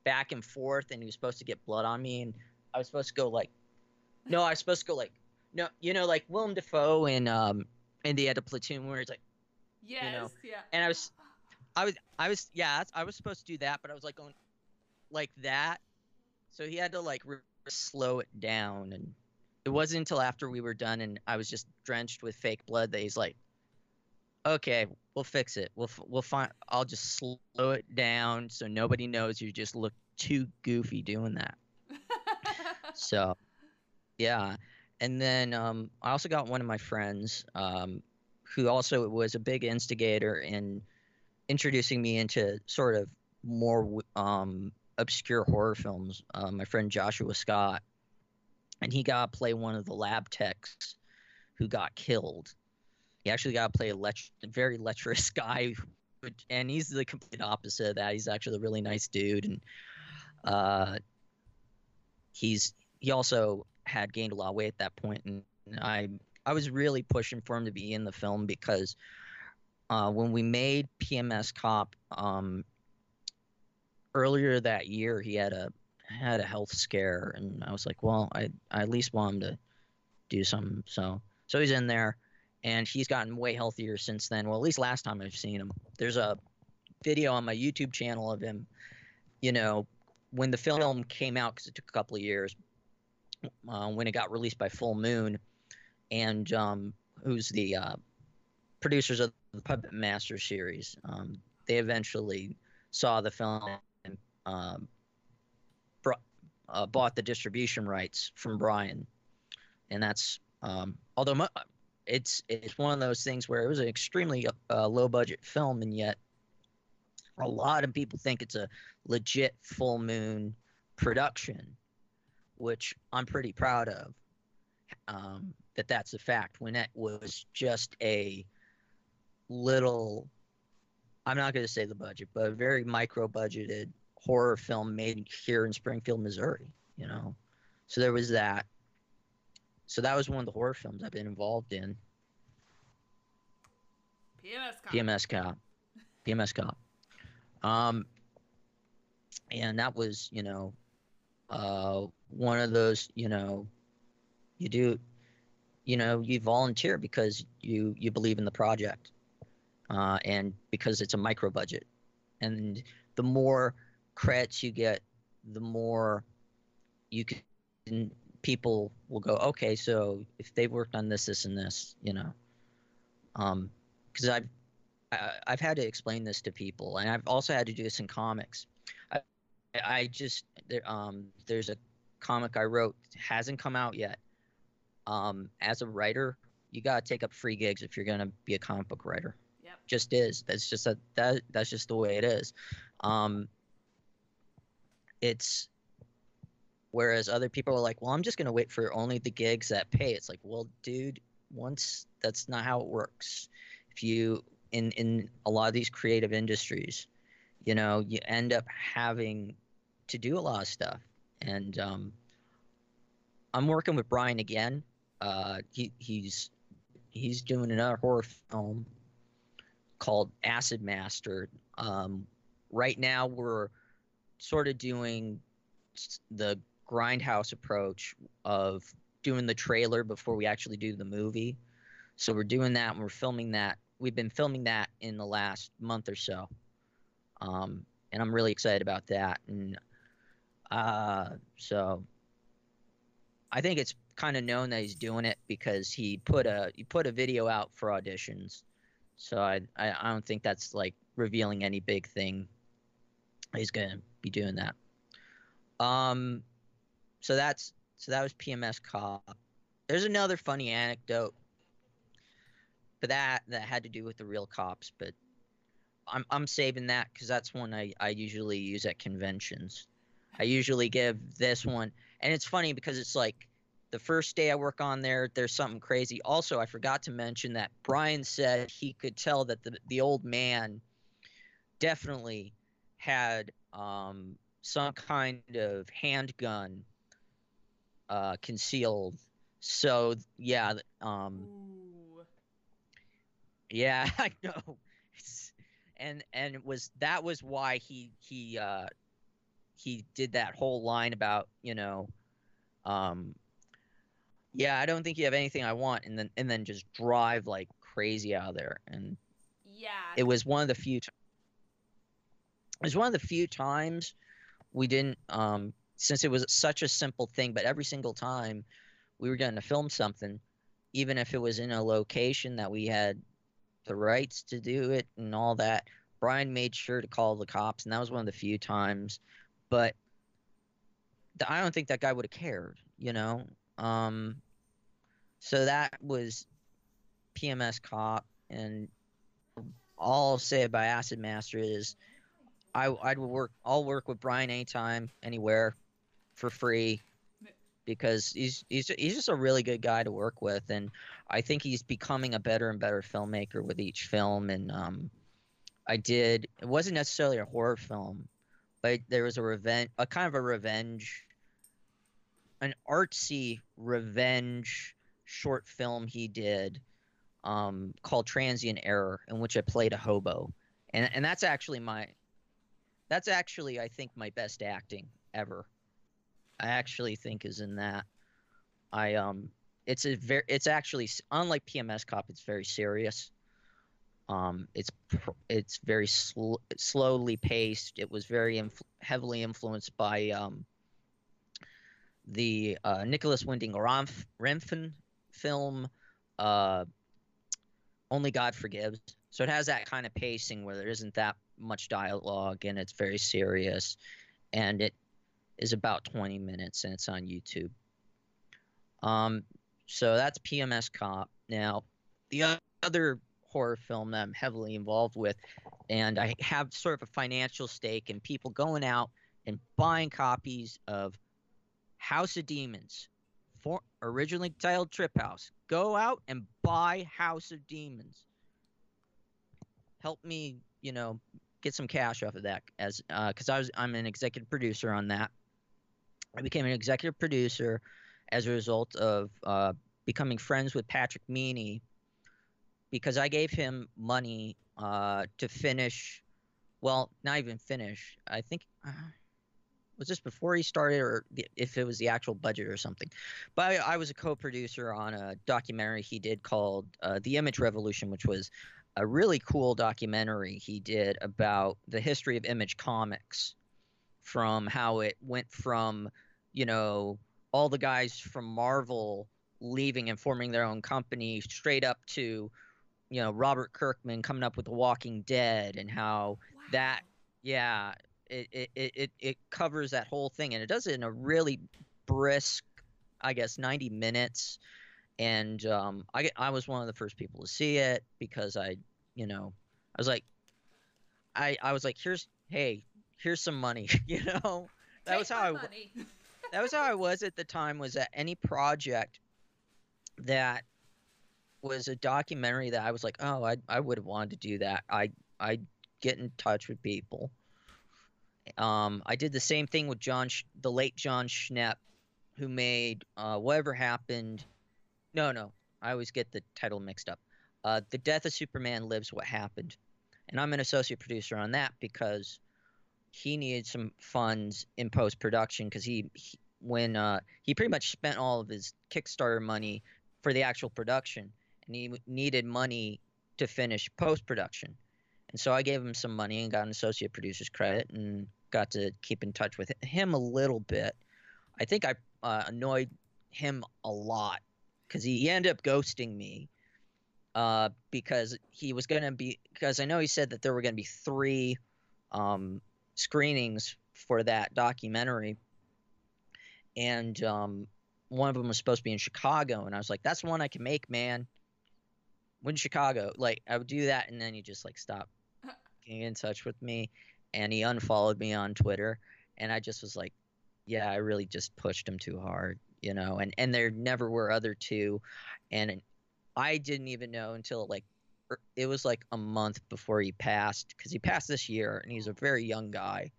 back and forth and he was supposed to get blood on me and I was supposed to go like no, I was supposed to go like no, you know, like Willem Dafoe in um in the end of Platoon where it's like Yes, know, yeah. and I was I was I was yeah, I was supposed to do that, but I was like going like that. So he had to like re- slow it down and it wasn't until after we were done and I was just drenched with fake blood that he's like okay, we'll fix it. We'll we'll find. I'll just slow it down so nobody knows you just look too goofy doing that. So, yeah, and then um, I also got one of my friends um, who also was a big instigator in introducing me into sort of more um, obscure horror films. Uh, my friend Joshua Scott, and he got to play one of the lab techs who got killed. He actually got to play a lech- very lecherous guy, and he's the complete opposite of that. He's actually a really nice dude, and uh, he's he also had gained a lot of weight at that point, and I I was really pushing for him to be in the film because uh, when we made PMS Cop um, earlier that year, he had a had a health scare, and I was like, well, I I at least want him to do something. So so he's in there, and he's gotten way healthier since then. Well, at least last time I've seen him. There's a video on my YouTube channel of him. You know, when the film came out, because it took a couple of years, uh, when it got released by Full Moon, and um, who's the uh, producers of the Puppet Master series. Um, they eventually saw the film and um, br- uh, bought the distribution rights from Brian, and that's um, although mu- it's it's one of those things where it was an extremely uh, low budget film, and yet a lot of people think it's a legit Full Moon production, which I'm pretty proud of. Um, that that's a fact. When it was just a little, I'm not going to say the budget, but a very micro budgeted horror film made here in Springfield, Missouri. You know, so there was that. So that was one of the horror films I've been involved in. PMS cop. PMS cop. PMS cop. Um, and that was, you know, uh, one of those, you know, you do, you know, you volunteer because you you believe in the project, uh, and because it's a micro budget, and the more credits you get, the more you can people will go, okay, so if they've worked on this, this, and this, you know, um, because I've I, I've had to explain this to people, and I've also had to do this in comics. I, I just there, um, there's a comic I wrote hasn't come out yet. Um, as a writer, you gotta take up free gigs if you're gonna be a comic book writer. Yep. Just is. That's just a that that's just the way it is. Um, it's whereas other people are like, well, I'm just gonna wait for only the gigs that pay. It's like, well, dude, once that's not how it works. If you in in a lot of these creative industries, you know, you end up having to do a lot of stuff. And um, I'm working with Brian again. Uh, he he's he's doing another horror film called Acid Master. Um, right now, we're sort of doing the grindhouse approach of doing the trailer before we actually do the movie. So we're doing that and we're filming that. We've been filming that in the last month or so. Um, and I'm really excited about that. And Uh, so I think it's kind of known that he's doing it because he put a he put a video out for auditions. So I I, I don't think that's like revealing any big thing. He's gonna be doing that. Um, so that's so that was PMS cop. There's another funny anecdote, but that that had to do with the real cops. But I'm I'm saving that because that's one I I usually use at conventions. I usually give this one, and it's funny because it's like the first day I work on there, there's something crazy. Also, I forgot to mention that Brian said he could tell that the the old man definitely had um, some kind of handgun uh, concealed. So yeah, um, yeah, I know. It's, and and it was that was why he he uh, he did that whole line about you know, um, yeah, I don't think you have anything I want, and then and then just drive like crazy out of there. And Yeah. it was one of the few. T- it was one of the few times we didn't um since it was such a simple thing, but every single time we were going to film something, even if it was in a location that we had the rights to do it and all that, Brian made sure to call the cops, and that was one of the few times. But th- I don't think that guy would have cared, you know. Um, so that was PMS cop, and all I'll say about Acid Master is I I'd work I'll work with Brian anytime, anywhere, for free, because he's he's he's just a really good guy to work with, and I think he's becoming a better and better filmmaker with each film. And um, I did it wasn't necessarily a horror film, but there was a revenge, a kind of a revenge, an artsy revenge short film he did um, called Transient Error, in which I played a hobo, and and that's actually my, that's actually I think my best acting ever. I actually think is in that. I um, it's a very, it's actually unlike PMS Cop. It's very serious. Um, it's it's very sl- slowly paced. It was very inf- heavily influenced by um, the uh, Nicolas Winding Refn film, uh, Only God Forgives. So it has that kind of pacing where there isn't that much dialogue and it's very serious, and it is about 20 minutes and it's on YouTube. Um, so that's PMS Cop. Now, the other horror film that I'm heavily involved with, and I have sort of a financial stake in people going out and buying copies of House of Demons, for originally titled Trip House. Go out and buy House of Demons. Help me, you know, get some cash off of that, as because I was I'm an executive producer on that. I became an executive producer as a result of uh, becoming friends with Patrick Meaney because I gave him money uh, to finish. Well, not even finish. I think uh, was this before he started, or if it was the actual budget or something. But I, I was a co-producer on a documentary he did called uh, "The Image Revolution," which was a really cool documentary he did about the history of Image Comics, from how it went from, you know, all the guys from Marvel leaving and forming their own company straight up to you know Robert Kirkman coming up with The Walking Dead and how that yeah it it, it, it covers that whole thing and it does it in a really brisk I guess 90 minutes and um I get- I was one of the first people to see it because I you know I was like I I was like here's hey here's some money you know that was how I w- that was how I was at the time was that any project that was a documentary that I was like, oh, I I would have wanted to do that. I I get in touch with people. Um, I did the same thing with Jon, Sch- the late Jon Schnepp, who made uh, whatever happened. No, no, I always get the title mixed up. Uh, the Death of Superman Lives. What happened? And I'm an associate producer on that because he needed some funds in post production because he, he when uh, he pretty much spent all of his Kickstarter money for the actual production, and he needed money to finish post production. And so I gave him some money and got an associate producer's credit, and got to keep in touch with him a little bit. I think I uh, annoyed him a lot because he ended up ghosting me uh, because he was going to be because I know he said that there were going to be three um, screenings for that documentary, and um, one of them was supposed to be in Chicago, and I was like, "That's one I can make, man." When Chicago, like I would do that, and then he just like stop getting in touch with me, and he unfollowed me on Twitter, and I just was like, "Yeah, I really just pushed him too hard." You know, and and there never were other two, and I didn't even know until like er, it was like a month before he passed because he passed this year and he's a very young guy.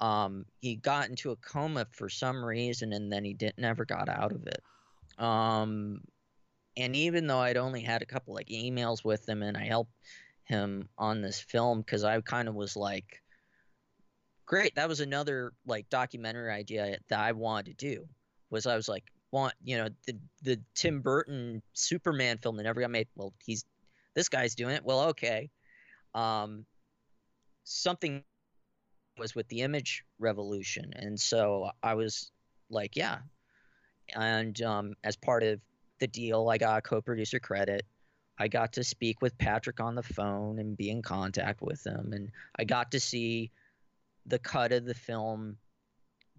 Um, he got into a coma for some reason and then he didn't never got out of it. Um, and even though I'd only had a couple like emails with him and I helped him on this film because I kind of was like, great, that was another like documentary idea that I wanted to do. Was I was like, want you know the the Tim Burton Superman film that never got made. Well, he's this guy's doing it. Well, okay. Um, something was with the image revolution, and so I was like, yeah. And um, as part of the deal, I got a co-producer credit. I got to speak with Patrick on the phone and be in contact with him, and I got to see the cut of the film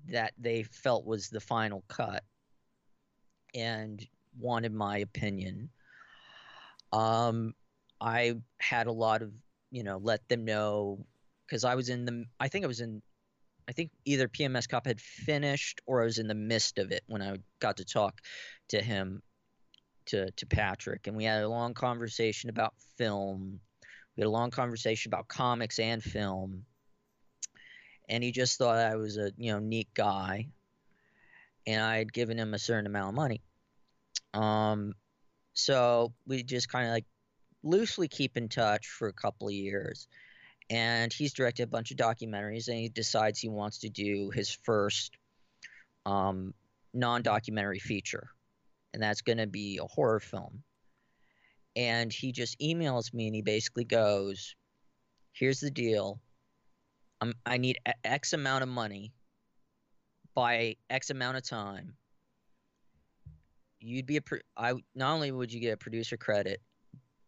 that they felt was the final cut and wanted my opinion. Um, I had a lot of, you know, let them know because I was in the, I think I was in, I think either PMS Cop had finished or I was in the midst of it when I got to talk to him, to, to Patrick. And we had a long conversation about film. We had a long conversation about comics and film. And he just thought I was a, you know, neat guy and I had given him a certain amount of money. Um, so we just kind of like loosely keep in touch for a couple of years. And he's directed a bunch of documentaries, and he decides he wants to do his first um, non documentary feature. And that's going to be a horror film. And he just emails me and he basically goes, Here's the deal. I'm, I need X amount of money by X amount of time. You'd be a pro- I not only would you get a producer credit,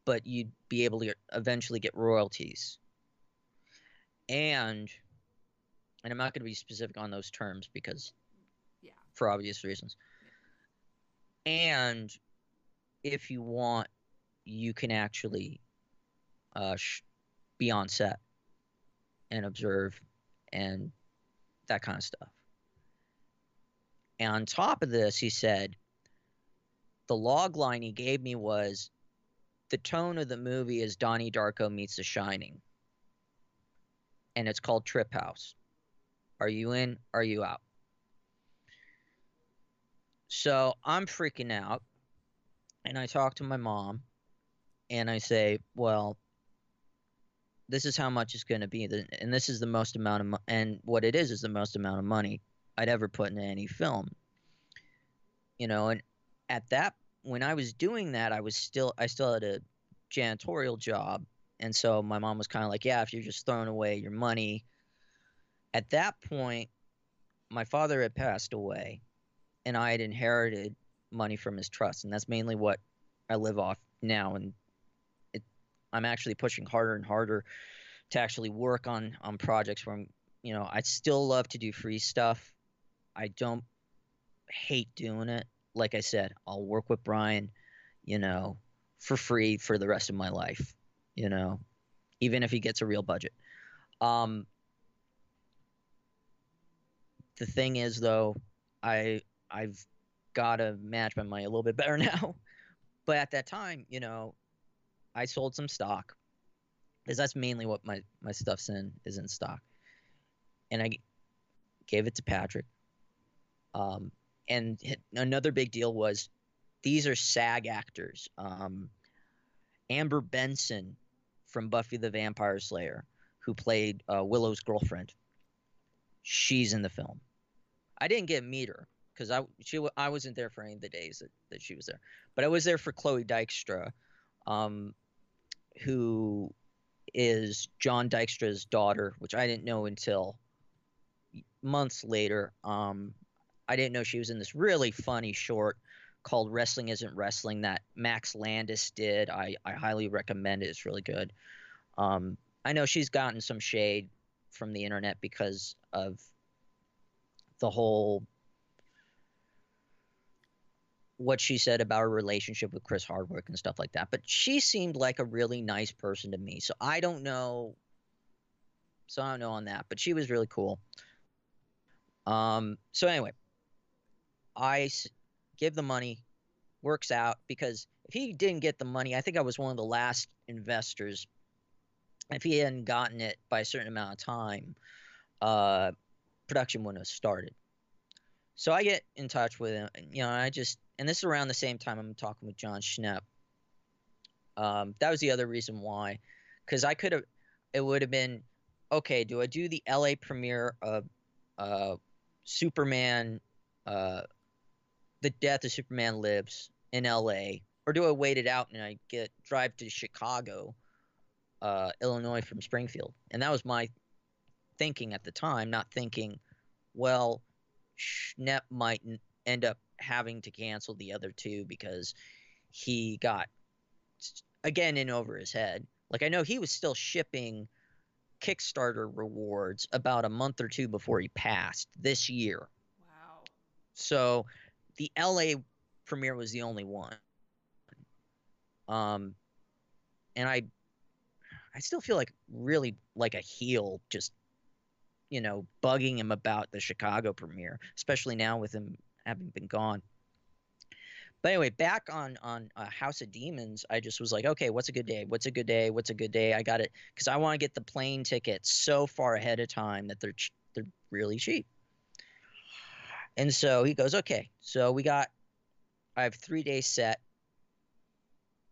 but you'd be able to eventually get royalties. And and I'm not going to be specific on those terms because Yeah. for obvious reasons. And if you want, you can actually uh, sh- be on set and observe and that kind of stuff. And on top of this, he said the log line he gave me was the tone of the movie is Donnie Darko meets The Shining. And it's called Trip House. Are you in? Are you out? So I'm freaking out. And I talk to my mom and I say, well, this is how much it's going to be. And this is the most amount of, mo- and what it is is the most amount of money I'd ever put into any film. You know, and at that, when I was doing that, I was still, I still had a janitorial job. And so my mom was kind of like, yeah, if you're just throwing away your money. At that point, my father had passed away and I had inherited money from his trust. And that's mainly what I live off now. And it, I'm actually pushing harder and harder to actually work on, on projects where I'm, you know, I still love to do free stuff. I don't hate doing it. Like I said, I'll work with Brian, you know, for free for the rest of my life, you know, even if he gets a real budget. Um, the thing is, though, I I've got to manage my money a little bit better now. But at that time, you know, I sold some stock because that's mainly what my my stuff's in is in stock, and I gave it to Patrick. Um, and another big deal was these are SAG actors. Um, Amber Benson from Buffy the Vampire Slayer, who played uh, Willow's girlfriend. She's in the film. I didn't get to meet her because I she I wasn't there for any of the days that, that she was there, but I was there for Chloe Dykstra, um, who is John Dykstra's daughter, which I didn't know until months later, um, I didn't know she was in this really funny short called Wrestling Isn't Wrestling that Max Landis did. I, I highly recommend it. It's really good. Um, I know she's gotten some shade from the internet because of the whole what she said about her relationship with Chris Hardwick and stuff like that. But she seemed like a really nice person to me. So I don't know. So I don't know on that, but she was really cool. Um. So anyway, I give the money, works out because if he didn't get the money, I think I was one of the last investors. If he hadn't gotten it by a certain amount of time, uh, production wouldn't have started. So I get in touch with him. You know, I just and this is around the same time I'm talking with Jon Schnepp. Um, that was the other reason why, because I could have, it would have been, okay. Do I do the L.A. premiere of uh, Superman, uh, the Death of Superman Lives in L.A., or do I wait it out and I get drive to Chicago, uh, Illinois from Springfield? And that was my thinking at the time, not thinking, well, Schnepp might end up having to cancel the other two because he got again in over his head. Like I know he was still shipping Kickstarter rewards about a month or two before he passed this year. Wow. So the LA premiere was the only one. Um and I I still feel like really like a heel just you know bugging him about the Chicago premiere, especially now with him having been gone. But anyway, back on on uh, House of Demons, I just was like, okay, what's a good day? What's a good day? What's a good day? I got it because I want to get the plane tickets so far ahead of time that they're ch- they're really cheap. And so he goes, okay, so we got, I have three days set.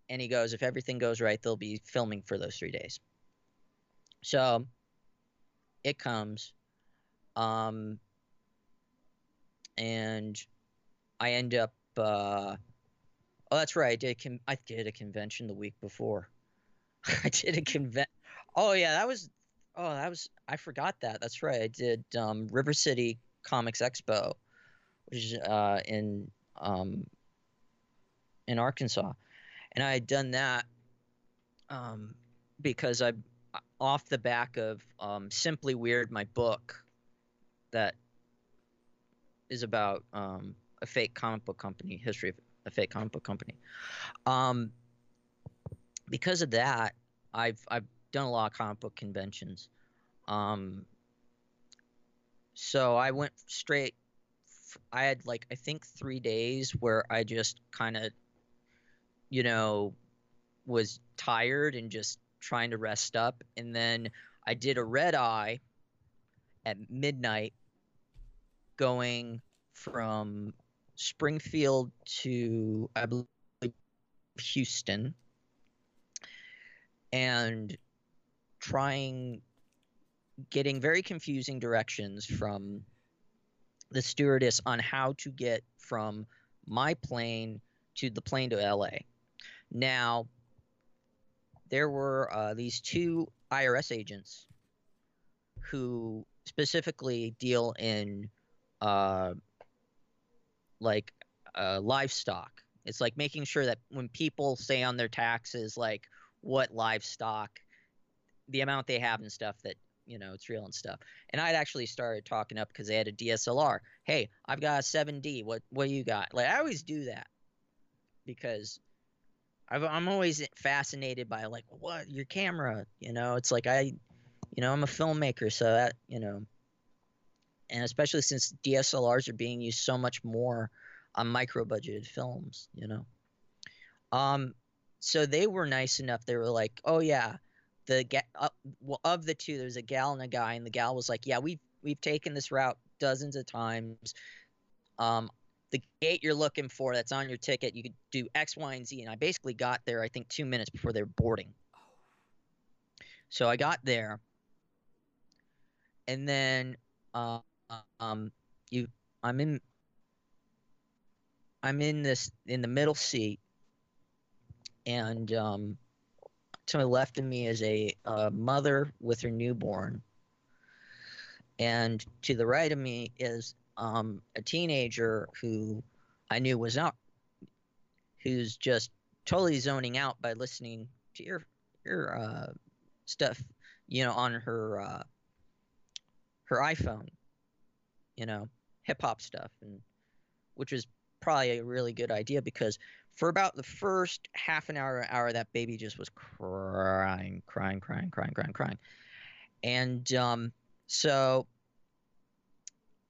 And he goes, if everything goes right, they'll be filming for those three days. So it comes. Um, and I end up. Uh, oh, that's right. I did. Con- I did a convention the week before. I did a convent. Oh yeah, that was. Oh, that was. I forgot that. That's right. I did um, River City Comics Expo, which is uh, in um, in Arkansas, and I had done that um, because I, off the back of um, Simply Weird, my book, that is about um, a fake comic book company, history of a fake comic book company. Um, because of that, I've I've done a lot of comic book conventions. Um, so I went straight. I had like I think three days where I just kind of, you know, was tired and just trying to rest up, and then I did a red eye at midnight going from Springfield to I believe Houston and trying getting very confusing directions from the stewardess on how to get from my plane to the plane to LA. Now, there were uh, these two IRS agents who specifically deal in uh, like uh, livestock. It's like making sure that when people say on their taxes, like what livestock, the amount they have and stuff, that you know it's real and stuff. And I'd actually started talking up because they had a DSLR. Hey, I've got a 7D. What what you got? Like I always do that because i am always fascinated by like what your camera. You know, it's like I, you know, I'm a filmmaker, so that you know and especially since DSLRs are being used so much more on micro budgeted films, you know. Um, so they were nice enough. They were like, "Oh yeah, the ga- uh, well, of the two, there's a gal and a guy, and the gal was like, "Yeah, we've we've taken this route dozens of times. Um, the gate you're looking for that's on your ticket, you could do X, Y, and Z." And I basically got there, I think, two minutes before they were boarding. So I got there, and then uh, um, you, I'm in, I'm in this in the middle seat, and um, to my left of me is a, a mother with her newborn, and to the right of me is um, a teenager who I knew was not, who's just totally zoning out by listening to your your uh, stuff, you know, on her uh, her iPhone, you know, hip hop stuff, and which was probably a really good idea because for about the first half an hour hour that baby just was crying crying crying crying crying crying. And um, so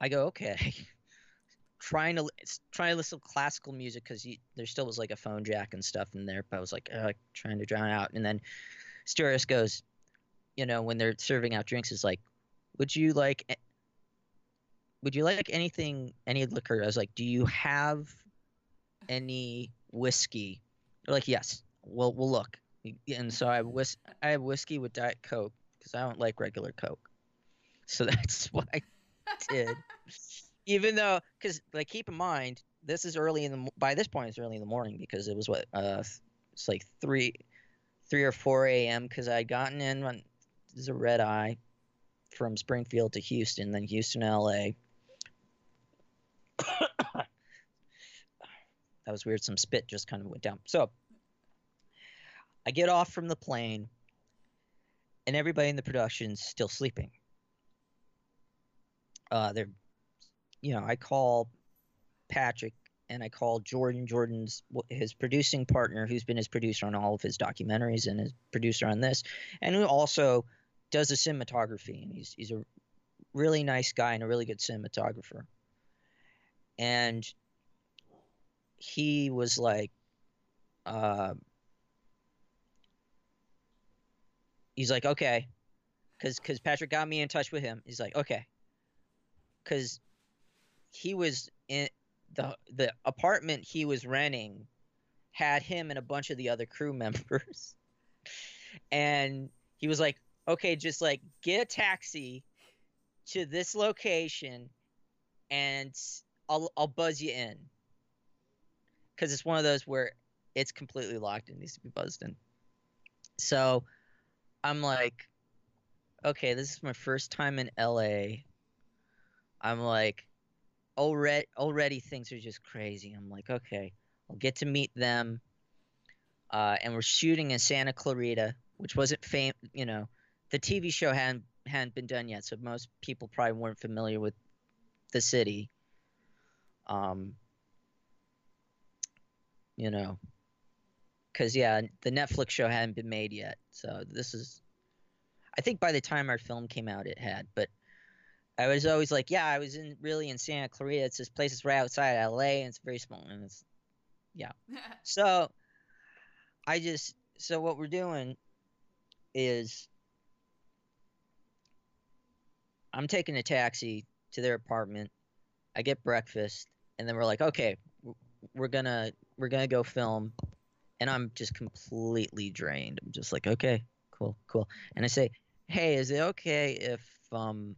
i go okay trying to trying to listen to classical music because there still was like a phone jack and stuff in there but i was like uh, trying to drown out and then stewardess goes you know when they're serving out drinks is like would you like would you like anything any liquor i was like do you have any whiskey? They're like, yes. Well, we'll look. And so I have whis- I have whiskey with Diet Coke because I don't like regular Coke. So that's I did. Even though, because like keep in mind, this is early in the by this point it's early in the morning because it was what uh it's like three three or four a.m. because I would gotten in on is a red eye from Springfield to Houston, then Houston, L.A. That was weird. Some spit just kind of went down. So I get off from the plane, and everybody in the production's still sleeping. Uh, they're, you know, I call Patrick and I call Jordan. Jordan's his producing partner, who's been his producer on all of his documentaries and his producer on this, and who also does the cinematography. And he's he's a really nice guy and a really good cinematographer. And he was like, uh, he's like, okay, because because Patrick got me in touch with him. He's like, okay, because he was in the the apartment he was renting had him and a bunch of the other crew members, and he was like, okay, just like get a taxi to this location, and I'll I'll buzz you in because it's one of those where it's completely locked and needs to be buzzed in. So I'm like, okay, this is my first time in LA. I'm like, already already things are just crazy. I'm like, okay, I'll get to meet them. Uh, and we're shooting in Santa Clarita, which wasn't fame. You know, the TV show hadn't hadn't been done yet, so most people probably weren't familiar with the city. Um, you know because yeah the netflix show hadn't been made yet so this is i think by the time our film came out it had but i was always like yeah i was in really in santa clarita it's this place that's right outside la and it's very small and it's yeah so i just so what we're doing is i'm taking a taxi to their apartment i get breakfast and then we're like okay we're gonna we're gonna go film, and I'm just completely drained. I'm just like, okay, cool, cool. And I say, hey, is it okay if um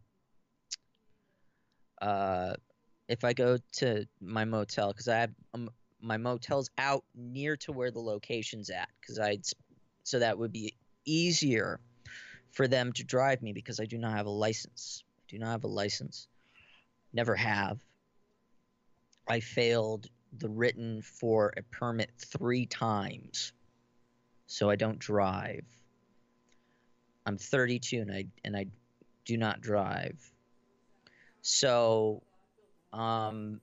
uh if I go to my motel because I have um, my motel's out near to where the location's at because I'd so that would be easier for them to drive me because I do not have a license. I do not have a license. Never have. I failed the written for a permit three times, so I don't drive. I'm 32 and I and I do not drive. So, um,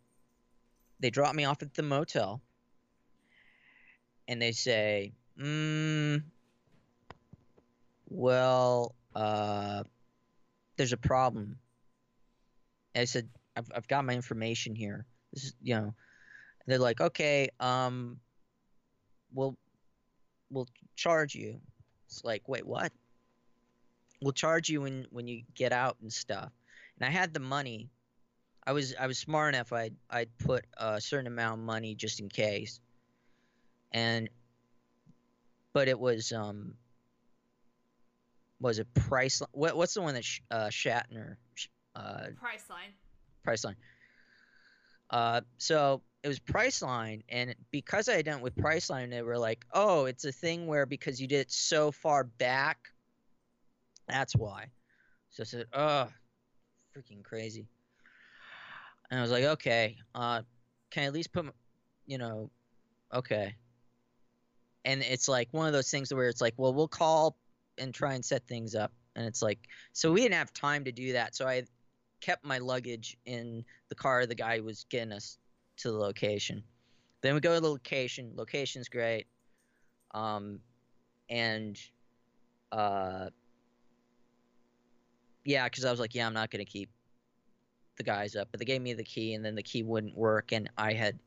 they drop me off at the motel, and they say, mm, "Well, uh, there's a problem." And I said, "I've I've got my information here. This is you know." they're like, okay, um, we'll we'll charge you. It's like, wait, what? We'll charge you when when you get out and stuff. And I had the money. I was I was smart enough. I'd I'd put a certain amount of money just in case. And but it was um was it price what what's the one that uh, Shatner uh Priceline Priceline uh so it was Priceline, and because I had done it with Priceline, they were like, "Oh, it's a thing where because you did it so far back, that's why." So I said, "Oh, freaking crazy. And I was like, okay, uh, can I at least put, you know, okay. And it's like one of those things where it's like, well, we'll call and try and set things up. And it's like, so we didn't have time to do that. So I kept my luggage in the car the guy was getting us to the location. Then we go to the location. Location's great. Um, and uh, yeah, because I was like, yeah, I'm not gonna keep the guys up, but they gave me the key, and then the key wouldn't work, and I had,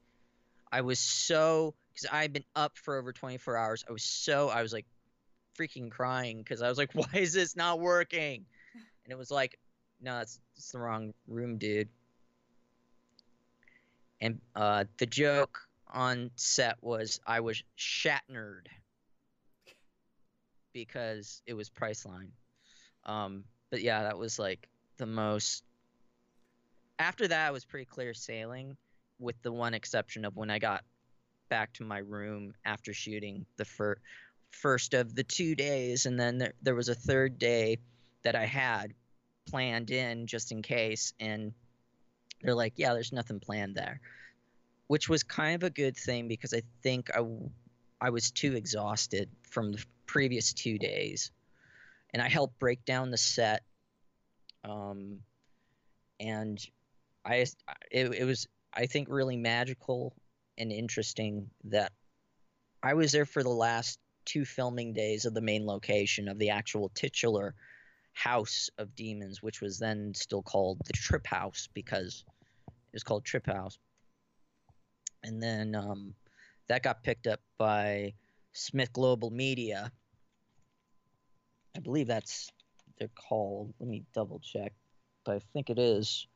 I was so because I had been up for over 24 hours. I was so I was like freaking crying because I was like, why is this not working? And it was like, no, it's, it's the wrong room, dude. And uh, the joke on set was I was Shatnered because it was Priceline. Um, but yeah, that was like the most. After that, it was pretty clear sailing, with the one exception of when I got back to my room after shooting the fir- first of the two days, and then there, there was a third day that I had planned in just in case, and they're like, "Yeah, there's nothing planned there," which was kind of a good thing because I think I I was too exhausted from the previous two days, and I helped break down the set. Um, and I it, it was I think really magical and interesting that I was there for the last two filming days of the main location of the actual titular house of demons, which was then still called the Trip House because it was called Trip House. And then um, that got picked up by Smith Global Media. I believe that's they're called. Let me double check, but I think it is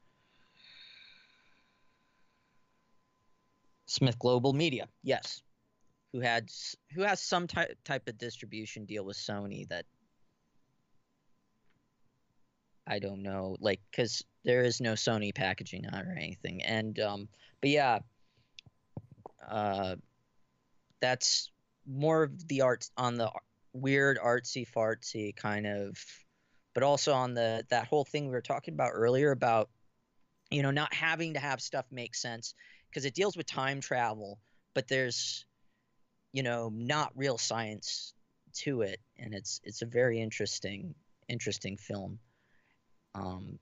Smith Global Media. Yes, who had who has some type type of distribution deal with Sony that I don't know, like because there is no Sony packaging on or anything. And um, but yeah, uh, that's more of the art on the weird artsy fartsy kind of, but also on the that whole thing we were talking about earlier about you know not having to have stuff make sense because it deals with time travel, but there's you know not real science to it, and it's it's a very interesting interesting film. Um,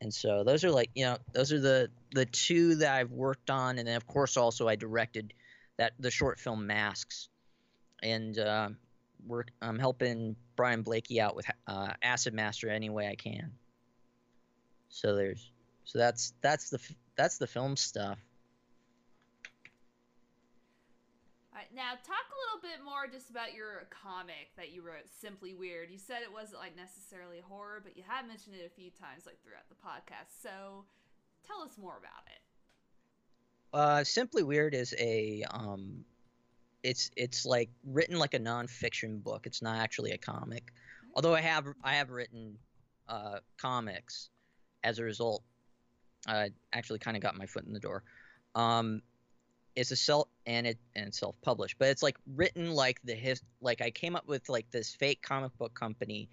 and so those are like you know those are the the two that I've worked on, and then of course also I directed that the short film Masks, and uh, work I'm helping Brian Blakey out with uh, Acid Master any way I can. So there's so that's that's the that's the film stuff. All right, now talk a little bit more just about your comic that you wrote, Simply Weird. You said it wasn't like necessarily horror, but you have mentioned it a few times like throughout the podcast. So tell us more about it. Uh, Simply Weird is a um, it's it's like written like a nonfiction book. It's not actually a comic, although I have I have written uh, comics as a result. I actually kind of got my foot in the door. Um, it's a self and it and self published, but it's like written like the his like I came up with like this fake comic book company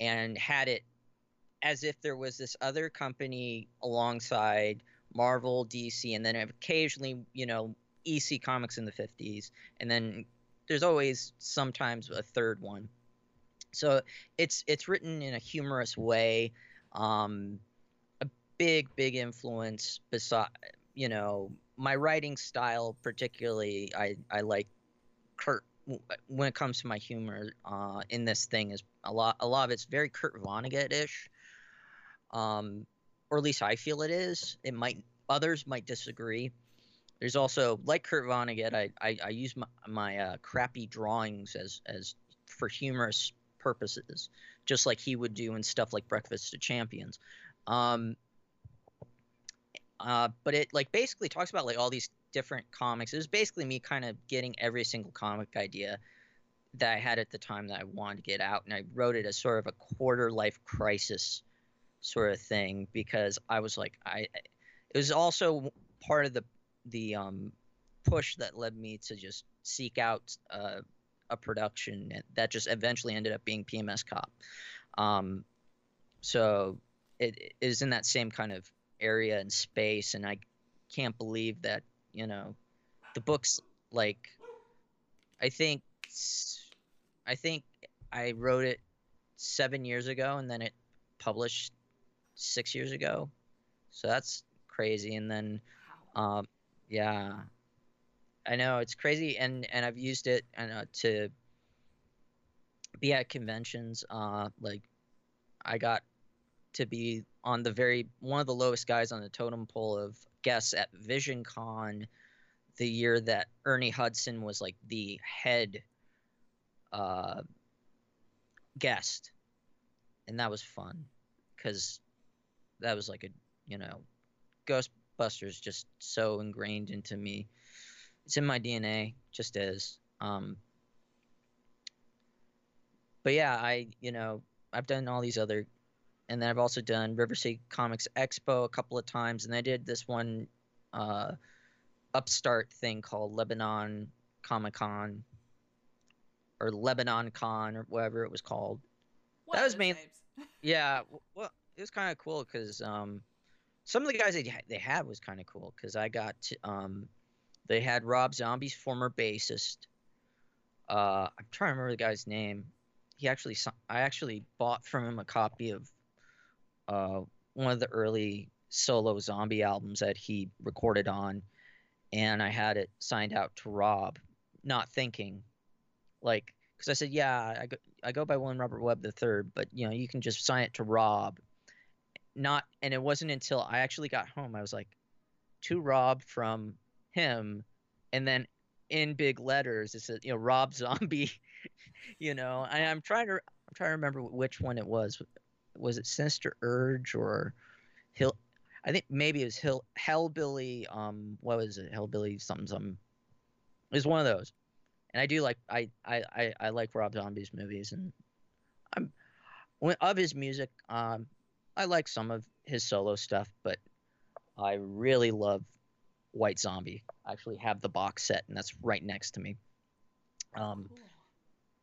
and had it as if there was this other company alongside Marvel, DC, and then occasionally, you know, EC Comics in the 50s, and then there's always sometimes a third one. So it's it's written in a humorous way. Um, a big big influence beside you know my writing style particularly I I like Kurt when it comes to my humor uh, in this thing is a lot a lot of it's very Kurt Vonnegut ish. Um, or at least I feel it is. It might others might disagree. There's also like Kurt Vonnegut, I I, I use my, my uh, crappy drawings as as for humorous purposes, just like he would do in stuff like Breakfast of Champions. Um, uh, but it like basically talks about like all these different comics. It was basically me kind of getting every single comic idea that I had at the time that I wanted to get out, and I wrote it as sort of a quarter life crisis sort of thing because I was like I it was also part of the the um push that led me to just seek out uh, a production that just eventually ended up being PMS Cop. Um, so it is in that same kind of area and space, and I can't believe that you know the books like I think I think I wrote it seven years ago, and then it published six years ago. So that's crazy. And then, um, yeah, I know it's crazy, and and I've used it and uh, to be at conventions. Uh, like I got to be on the very one of the lowest guys on the totem pole of guests at Vision Con the year that Ernie Hudson was like the head uh, guest, and that was fun because that was like a you know Ghostbusters just so ingrained into me. It's in my DNA, just as. Um, but yeah, I you know I've done all these other, and then I've also done River City Comics Expo a couple of times, and I did this one uh, upstart thing called Lebanon Comic Con or Lebanon Con or whatever it was called. One that was those main- names. Yeah, well, it was kind of cool because um, some of the guys they they had was kind of cool because I got to, um, they had Rob Zombie's former bassist. Uh, I'm trying to remember the guy's name. He actually, I actually bought from him a copy of uh, one of the early solo zombie albums that he recorded on, and I had it signed out to Rob, not thinking, like, because I said, yeah, I go, I go by William Robert Webb the third, but you know, you can just sign it to Rob. Not, and it wasn't until I actually got home I was like, to Rob from him, and then in big letters it said, you know, Rob Zombie, you know. And I'm trying to, I'm trying to remember which one it was. Was it Sinister Urge or Hill? I think maybe it was Hill Hellbilly. Um, what was it? Hellbilly something something. It was one of those and I do like I I I, I like Rob Zombie's movies, and I'm of his music. Um, I like some of his solo stuff, but I really love White Zombie. I actually have the box set, and that's right next to me. Um, Cool.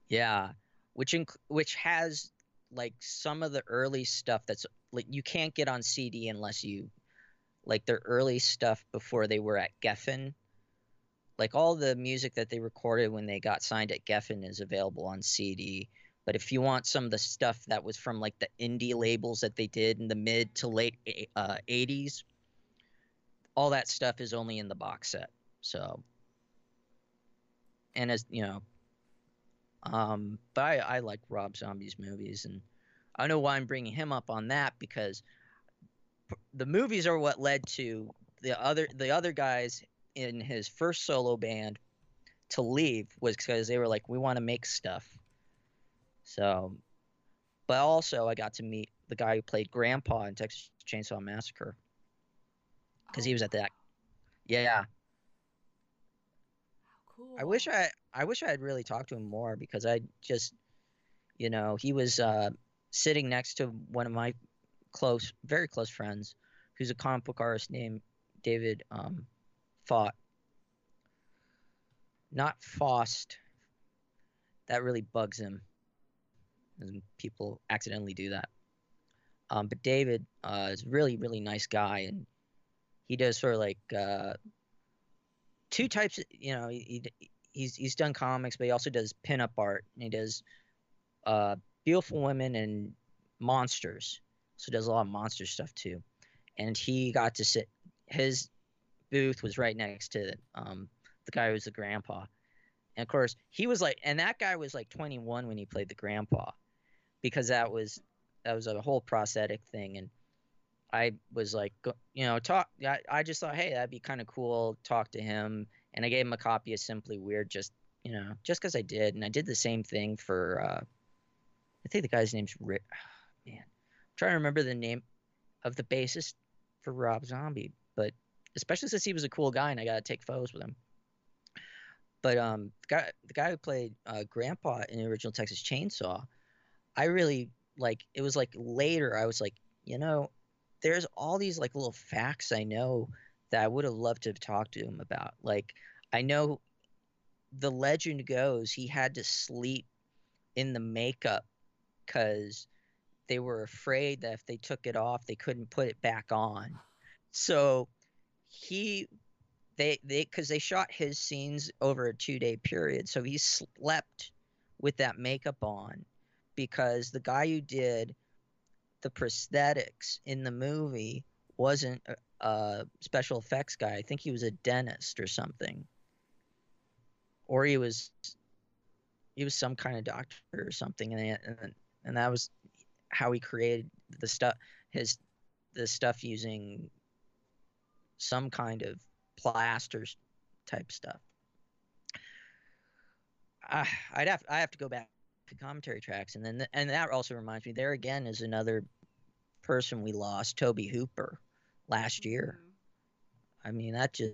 yeah, which inc- which has like some of the early stuff that's like you can't get on CD unless you like their early stuff before they were at Geffen. Like all the music that they recorded when they got signed at Geffen is available on CD. But if you want some of the stuff that was from like the indie labels that they did in the mid to late uh, 80s, all that stuff is only in the box set. So, and as you know, um, but I, I like Rob Zombie's movies, and I know why I'm bringing him up on that because the movies are what led to the other the other guys in his first solo band to leave was because they were like, we want to make stuff. So, but also I got to meet the guy who played Grandpa in Texas Chainsaw Massacre. Because he Oh, was at that. Yeah, cool. I wish I I wish I had really talked to him more because I just you know he was uh, sitting next to one of my close very close friends who's a comic book artist named David um, Fought not Faust. That really bugs him and people accidentally do that um, but David uh, is really really nice guy and he does sort of like uh, two types. Of, you know, he, he he's he's done comics, but he also does pinup art. And he does uh, beautiful women and monsters. So does a lot of monster stuff too. And he got to sit. His booth was right next to um, the guy who was the grandpa. And of course, he was like, and that guy was like 21 when he played the grandpa, because that was that was a whole prosthetic thing. And I was like, you know, talk. I, I just thought, hey, that'd be kind of cool. Talk to him, and I gave him a copy of Simply Weird, just you know, just because I did, and I did the same thing for. Uh, I think the guy's name's Rick. Man, I'm trying to remember the name of the bassist for Rob Zombie, but especially since he was a cool guy, and I got to take photos with him. But um, the guy, the guy who played uh, Grandpa in the original Texas Chainsaw, I really like. It was like later, I was like, you know, there's all these like little facts I know that I would have loved to have talked to him about. Like I know the legend goes he had to sleep in the makeup because they were afraid that if they took it off, they couldn't put it back on. So he they they because they shot his scenes over a two day period, so he slept with that makeup on because the guy who did the prosthetics in the movie wasn't a, a special effects guy. I think he was a dentist or something, or he was he was some kind of doctor or something, and and, and that was how he created the stuff his the stuff using some kind of plasters type stuff. I, I'd have I have to go back commentary tracks, and then and that also reminds me. There again is another person we lost, Tobe Hooper, last year. Mhm. I mean that just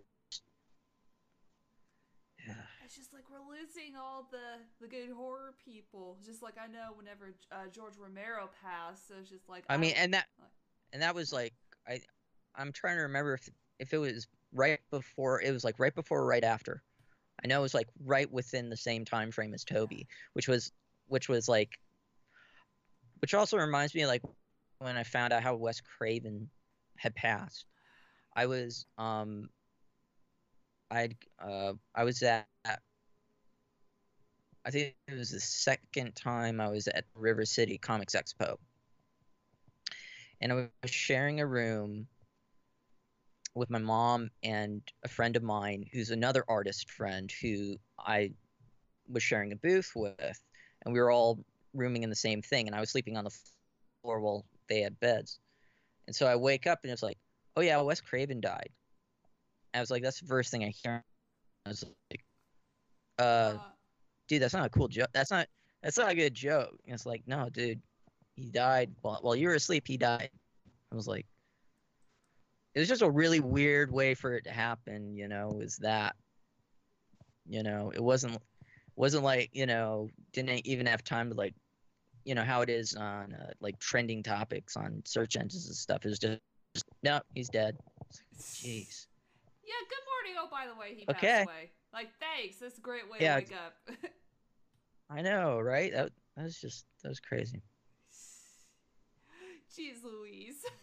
yeah. It's just like we're losing all the the good horror people. Just like I know whenever uh, George Romero passed, so it's just like I mean, and that like- and that was like I I'm trying to remember if if it was right before it was like right before or right after. I know it was like right within the same time frame as Tobe, which was which was like which also reminds me like when I found out how Wes Craven had passed. I was um I'd uh I was at I think it was the second time I was at River City Comics Expo. And I was sharing a room with my mom and a friend of mine who's another artist friend who I was sharing a booth with. And we were all rooming in the same thing. And I was sleeping on the floor while they had beds. And so I wake up and it's like, oh yeah, Wes Craven died. I was like, that's the first thing I hear. I was like, uh, uh, dude, that's not a cool joke. That's not that's not a good joke. And it's like, no, dude, he died while while you were asleep. He died. I was like, it was just a really weird way for it to happen. You know, is that, you know, it wasn't wasn't like you know didn't even have time to like, you know how it is on uh, like trending topics on search engines and stuff. It was just, just no, he's dead. Jeez. Yeah, good morning. Oh, by the way, he Okay. passed away. Like, thanks. That's a great way Yeah, to wake up. I know, right? That that was just that was crazy. Jeez Louise.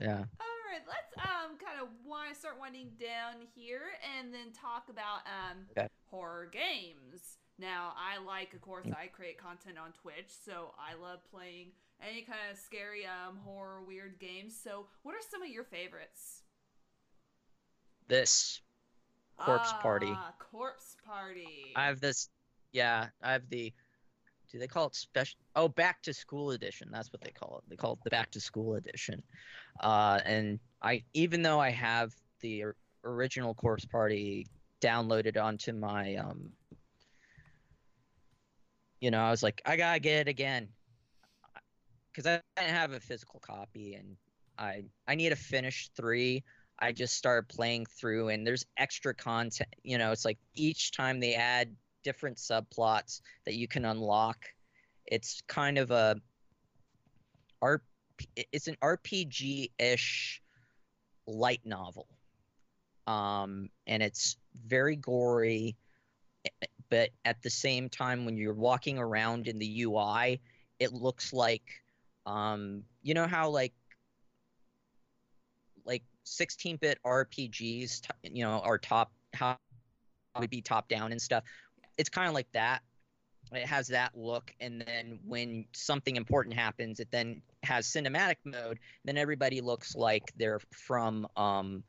Yeah. All right, let's um kind of want start winding down here and then talk about um Okay. horror games. Now, I like, of course, Mm. I create content on Twitch, so I love playing any kind of scary, um, horror, weird games. So, what are some of your favorites? This Corpse Party. Ah, Corpse Party. I have this. Yeah, I have the. Do they call it special? Oh, back to school edition. That's what they call it. They call it the back to school edition. Uh, and I, even though I have the original Corpse Party downloaded onto my, um, you know, I was like, I gotta get it again, because I didn't have a physical copy, and I, I need to finish three. I just started playing through, and there's extra content. You know, it's like each time they add different subplots that you can unlock. It's kind of a R. It's an RPG-ish light novel, um, and it's very gory. But at the same time, when you're walking around in the UI, it looks like, um, you know how like like 16-bit RPGs, you know, are top how would be top down and stuff. It's kind of like that. It has that look, and then when something important happens, it then has cinematic mode. Then everybody looks like they're from. Um,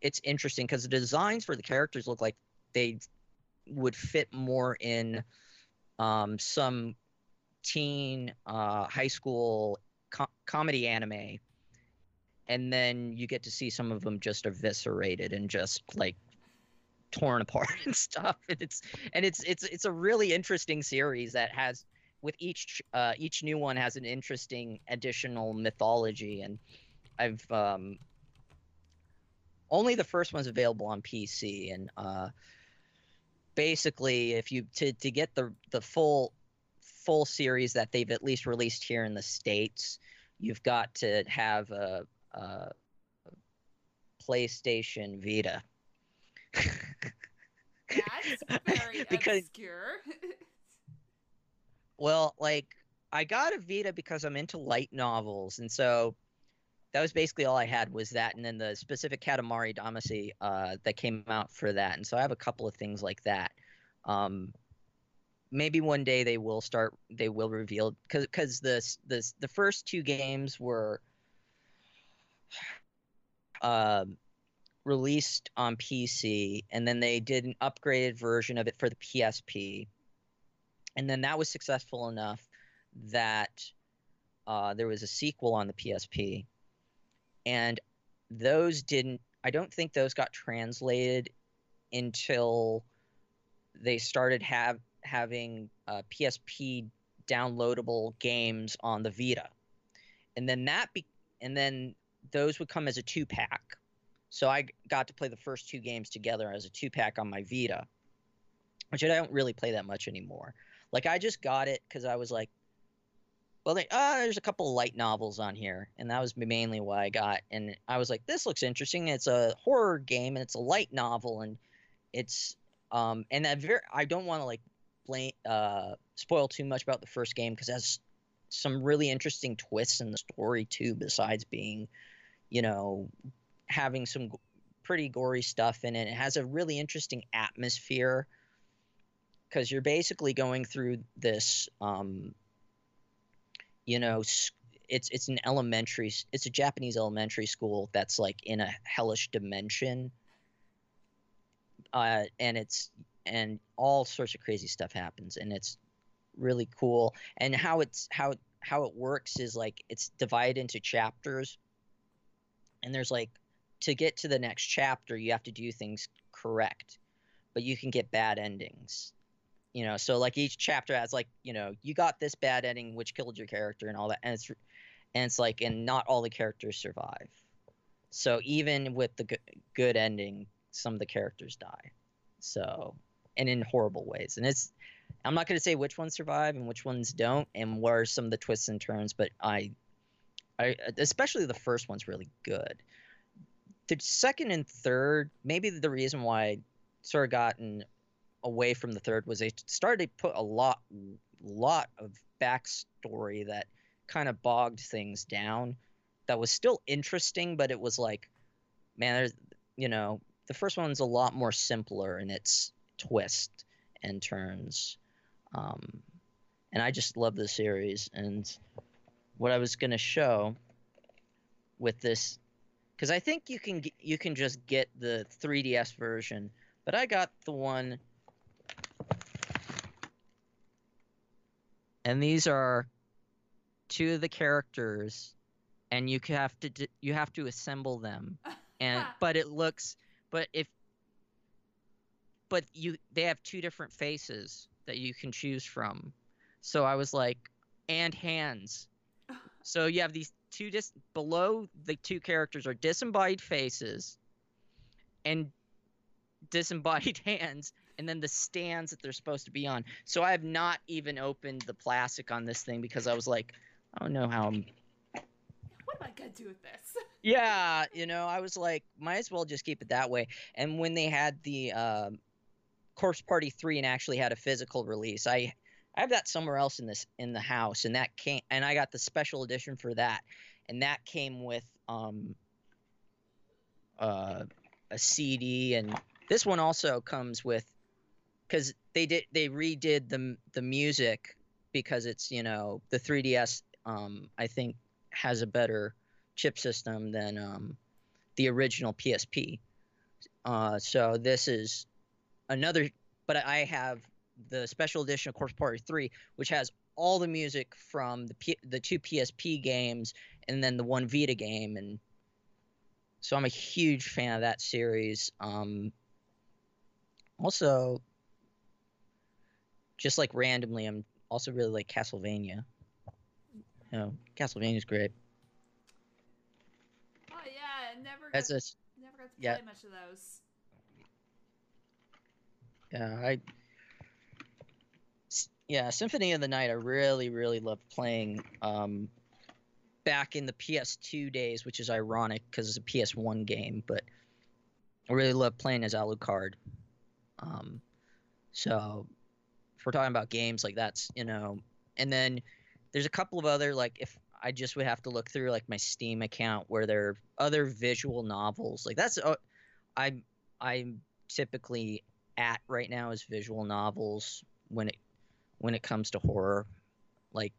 it's interesting because the designs for the characters look like they would fit more in um, some teen, uh, high school co- comedy anime and then you get to see some of them just eviscerated and just like torn apart and stuff and it's and it's it's it's a really interesting series that has with each uh each new one has an interesting additional mythology and i've um only the first one's available on pc and uh basically if you to to get the the full full series that they've at least released here in the states you've got to have a uh, PlayStation Vita. That's very Because- obscure. well, like I got a Vita because I'm into light novels, and so that was basically all I had was that, and then the specific Katamari Damacy uh, that came out for that, and so I have a couple of things like that. Um, maybe one day they will start, they will reveal because because the the the first two games were um, released on PC, and then they did an upgraded version of it for the PSP, and then that was successful enough that uh, there was a sequel on the PSP, and those didn't. I don't think those got translated until they started have having uh, PSP downloadable games on the Vita, and then that be and then those would come as a two pack. So I got to play the first two games together as a two pack on my Vita, which I don't really play that much anymore. Like I just got it because I was like, well, they, uh, there's a couple light novels on here, and that was mainly why I got. And I was like, this looks interesting. It's a horror game, and it's a light novel, and it's um, and that very I don't want to like blame uh spoil too much about the first game because has some really interesting twists in the story too, besides being, you know, having some pretty gory stuff in it. It has a really interesting atmosphere because you're basically going through this um, you know it's it's an elementary it's a japanese elementary school that's like in a hellish dimension. Uh and it's and all sorts of crazy stuff happens and it's really cool. And how it's how how it works is like it's divided into chapters. And there's like to get to the next chapter you have to do things correct but you can get bad endings you know so like each chapter has like you know you got this bad ending which killed your character and all that and it's and it's like and not all the characters survive. So even with the g- good ending some of the characters die. So and in horrible ways and it's i'm not going to say which ones survive and which ones don't and what are some of the twists and turns but i i especially the first one's really good. The second and third maybe the reason why I sort of gotten away from the third was they started to put a lot lot of backstory that kind of bogged things down that was still interesting but it was like man there's you know the first one's a lot more simpler in its twist and turns. Um, and i just love the series. And what i was going to show with this because i think you can you can just get the 3ds version but i got the one and these are two of the characters and you have to d- you have to assemble them. And but it looks but if but you they have two different faces that you can choose from. So i was like and hands. So you have these two dis below the two characters are disembodied faces and disembodied hands and then the stands that they're supposed to be on so i have not even opened the plastic on this thing because i was like i don't know how i'm what am I gonna do with this? yeah, you know, I was like, might as well just keep it that way. And when they had the um, Corpse Party three and actually had a physical release, I I have that somewhere else in this in the house, and that came, and I got the special edition for that, and that came with um uh, a CD, and this one also comes with because they did they redid the the music because it's you know the 3ds um I think has a better chip system than um, the original PSP. Uh, so this is another, but I have the special edition of Corpse Party 3, which has all the music from the P- the two PSP games and then the one Vita game, and so I'm a huge fan of that series. Um, also, just like randomly, I'm also really like Castlevania. You know, Castlevania's great. Oh yeah, I never That's got, a never got to yeah. play much of those. Yeah, I. Yeah, Symphony of the Night. I really, really loved playing. Um, back in the PS2 days, which is ironic because it's a PS1 game, but I really love playing as Alucard. Um, so we're talking about games like that's you know, and then there's a couple of other like if I just would have to look through like my Steam account where there are other visual novels. Like that's uh, I'm I'm typically at right now is visual novels when it when it comes to horror, like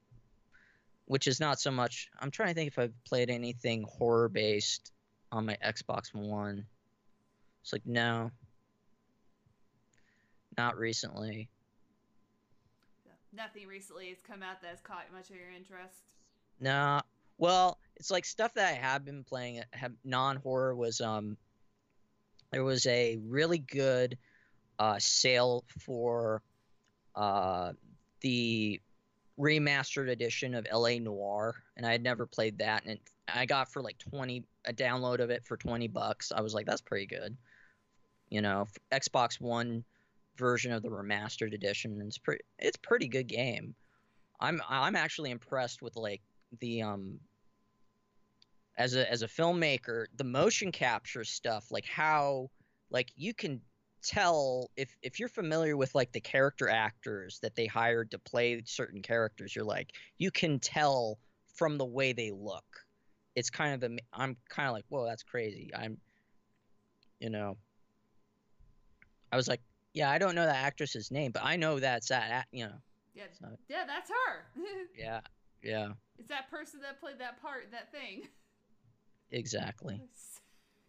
which is not so much. I'm trying to think if I've played anything horror based on my Xbox One. It's like no, not recently. Nothing recently has come out that has caught much of your interest. Nah. Well, it's like stuff that I have been playing. Non horror was um. There was a really good uh, sale for uh, the remastered edition of LA Noire, and I had never played that, and I got for like twenty a download of it for twenty bucks. I was like, that's pretty good. You know, Xbox One version of the remastered edition. It's pretty it's pretty good game. I'm I'm actually impressed with like the um as a as a filmmaker, the motion capture stuff, like how like you can tell if if you're familiar with like the character actors that they hired to play certain characters, you're like you can tell from the way they look. It's kind of a I'm kind of like, "Whoa, that's crazy." I'm you know I was like, yeah, I don't know that actress's name, but I know that's that. You know. Yeah. So. Yeah, that's her. yeah. Yeah. It's that person that played that part, that thing. Exactly.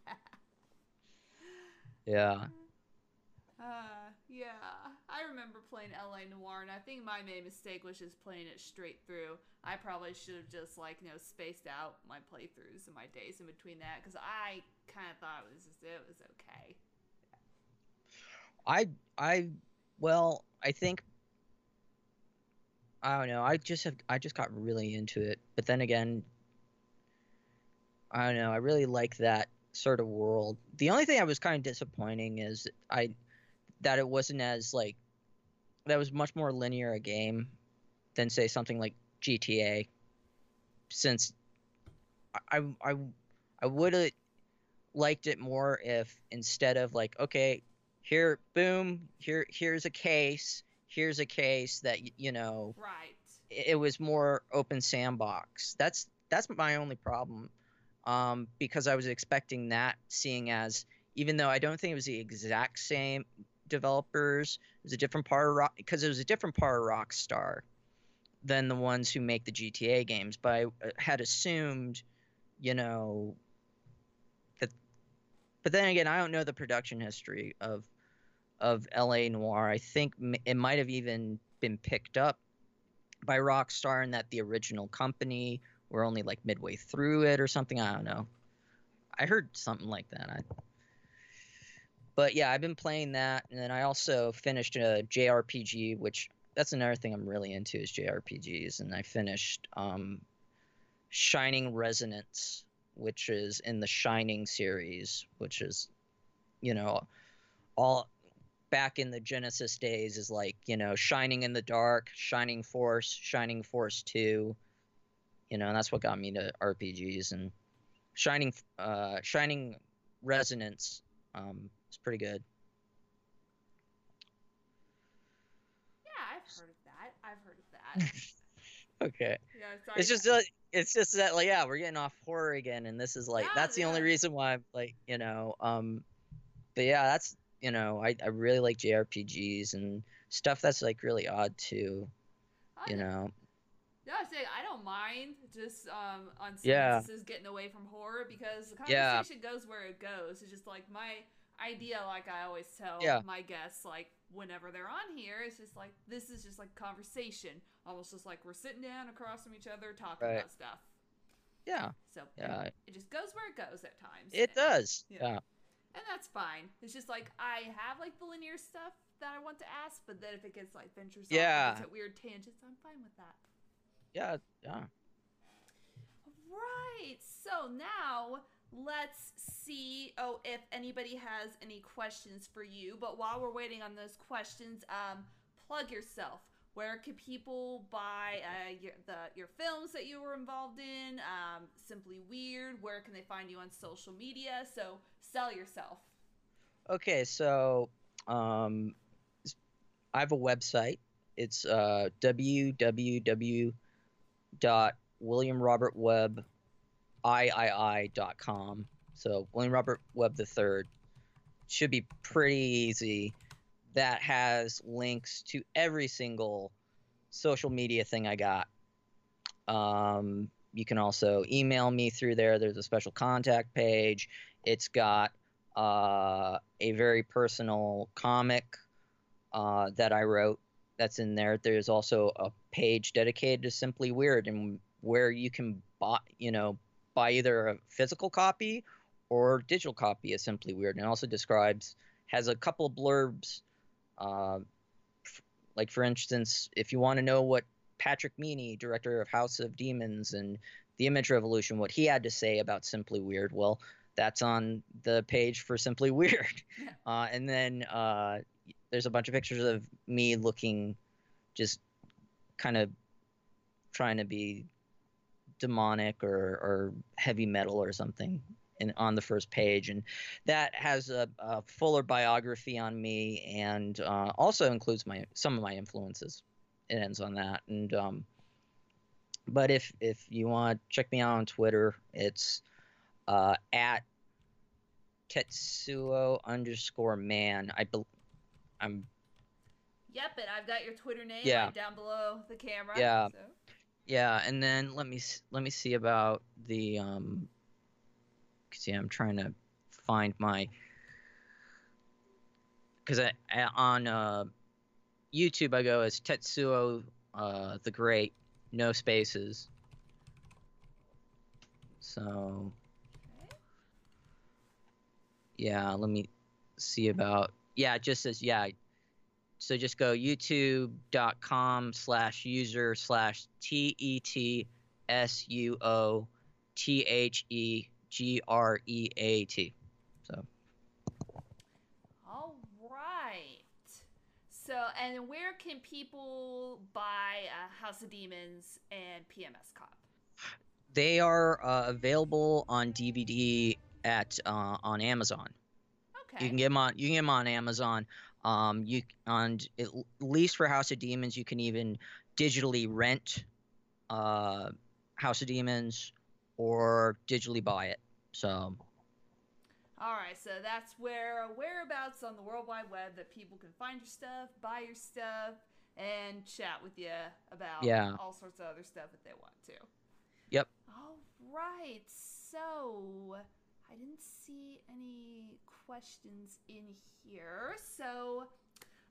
yeah. Uh, yeah. I remember playing LA Noire, and I think my main mistake was just playing it straight through. I probably should have just, like, you know, spaced out my playthroughs and my days in between that, because I kind of thought it was just, it was okay. I I well, I think I don't know. I just have I just got really into it. But then again, I don't know. I really like that sort of world. The only thing I was kind of disappointing is I that it wasn't as like that was much more linear a game than say something like GTA. Since I I I would have liked it more if instead of like okay here boom here here's a case here's a case that you know right. it, was more open sandbox. That's that's my only problem um, because i was expecting that seeing as even though i don't think it was the exact same developers it was a different part of rock because it was a different part of rockstar than the ones who make the gta games but i uh, had assumed you know that but then again i don't know the production history of of LA Noire. I think it might have even been picked up by Rockstar and that the original company were only like midway through it or something. I don't know. I heard something like that. I, but yeah, I've been playing that, and then I also finished a JRPG, which that's another thing I'm really into is JRPGs, and I finished um, Shining Resonance, which is in the Shining series, which is, you know, all back in the Genesis days is like, you know, Shining in the Dark, Shining Force, Shining Force 2. You know, and that's what got me to RPGs and Shining uh Shining Resonance um is pretty good. Yeah, I've heard of that. I've heard of that. okay. Yeah, sorry. It's just uh, it's just that like yeah, we're getting off horror again and this is like yeah, that's the only reason why I'm like, you know, um but yeah, that's you know, I, I really like JRPGs and stuff that's like really odd too. you know. Yeah, I say I don't mind just um on some yeah. instances getting away from horror because the conversation yeah. goes where it goes. It's just like my idea, like I always tell yeah. my guests, like whenever they're on here, it's just like this is just like conversation, almost just like we're sitting down across from each other talking right. about stuff. Yeah. So yeah, it just goes where it goes at times. It does. yeah and that's fine. It's just like I have like the linear stuff that I want to ask, but then if it gets like ventures yeah. off, at weird tangents, I'm fine with that. Yeah, yeah. Right. So now let's see. Oh, if anybody has any questions for you. But while we're waiting on those questions, um, plug yourself. Where can people buy uh, your the your films that you were involved in? Um, Simply Weird. Where can they find you on social media? So sell yourself. Okay, so um, I have a website. It's uh, www dot William Robert Webb III.com. So William Robert Webb the third should be pretty easy. That has links to every single social media thing I got. Um, you can also email me through there. There's a special contact page. It's got uh, a very personal comic uh, that I wrote that's in there. There's also a page dedicated to Simply Weird and where you can buy, you know, buy either a physical copy or digital copy of Simply Weird. And also describes has a couple of blurbs, uh, f- like for instance, if you want to know what Patrick Meaney, director of House of Demons and the Image Revolution, what he had to say about Simply Weird, well, that's on the page for Simply Weird. Uh, and then uh, there's a bunch of pictures of me looking just kind of trying to be demonic or, or heavy metal or something in, on the first page and that has a, a fuller biography on me and uh, also includes my some of my influences it ends on that and um, but if if you want to check me out on twitter it's uh, at tetsuo underscore man i bel i'm Yep, and I've got your Twitter name Yeah. right down below the camera. Yeah. So. Yeah, and then let me let me see about the um. See, I'm trying to find my because on uh, YouTube I go as Tetsuo uh, the Great, no spaces. So yeah, let me see about yeah, it just says yeah. So just go youtube.com slash user slash T E T S U O T H E G R E A T. So All right. So, and where can people buy uh, House of Demons and PMS Cop? they are uh, available on DVD at uh, on Amazon. Okay. You can get them on. You can get 'em on Amazon. Um, you on at least for House of Demons, you can even digitally rent uh, House of Demons or digitally buy it. So All right, so that's where whereabouts on the World Wide Web that people can find your stuff, buy your stuff, and chat with you about Yeah. all sorts of other stuff if they want to. Yep. All right, so I didn't see any questions in here, so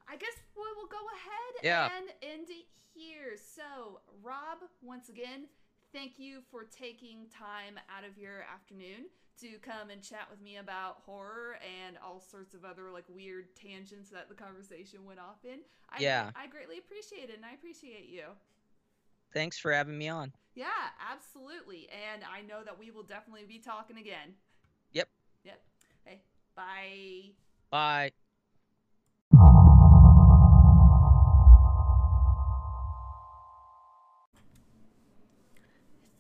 I guess we will go ahead Yeah. and end it here. So, Rob, once again, thank you for taking time out of your afternoon to come and chat with me about horror and all sorts of other like weird tangents that the conversation went off in. I, Yeah. I greatly appreciate it and I appreciate you. thanks for having me on. Yeah, absolutely. And I know that we will definitely be talking again. Yep. Yep. Hey, bye. Bye.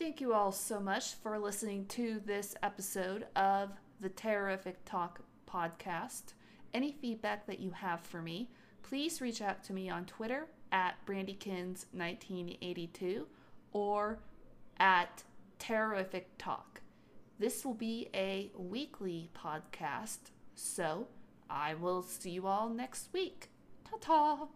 Thank you all so much for listening to this episode of the Terrific Talk podcast. Any feedback that you have for me, please reach out to me on Twitter at brandykins1982 or at Terrific Talk. This will be a weekly podcast, so I will see you all next week. Ta ta!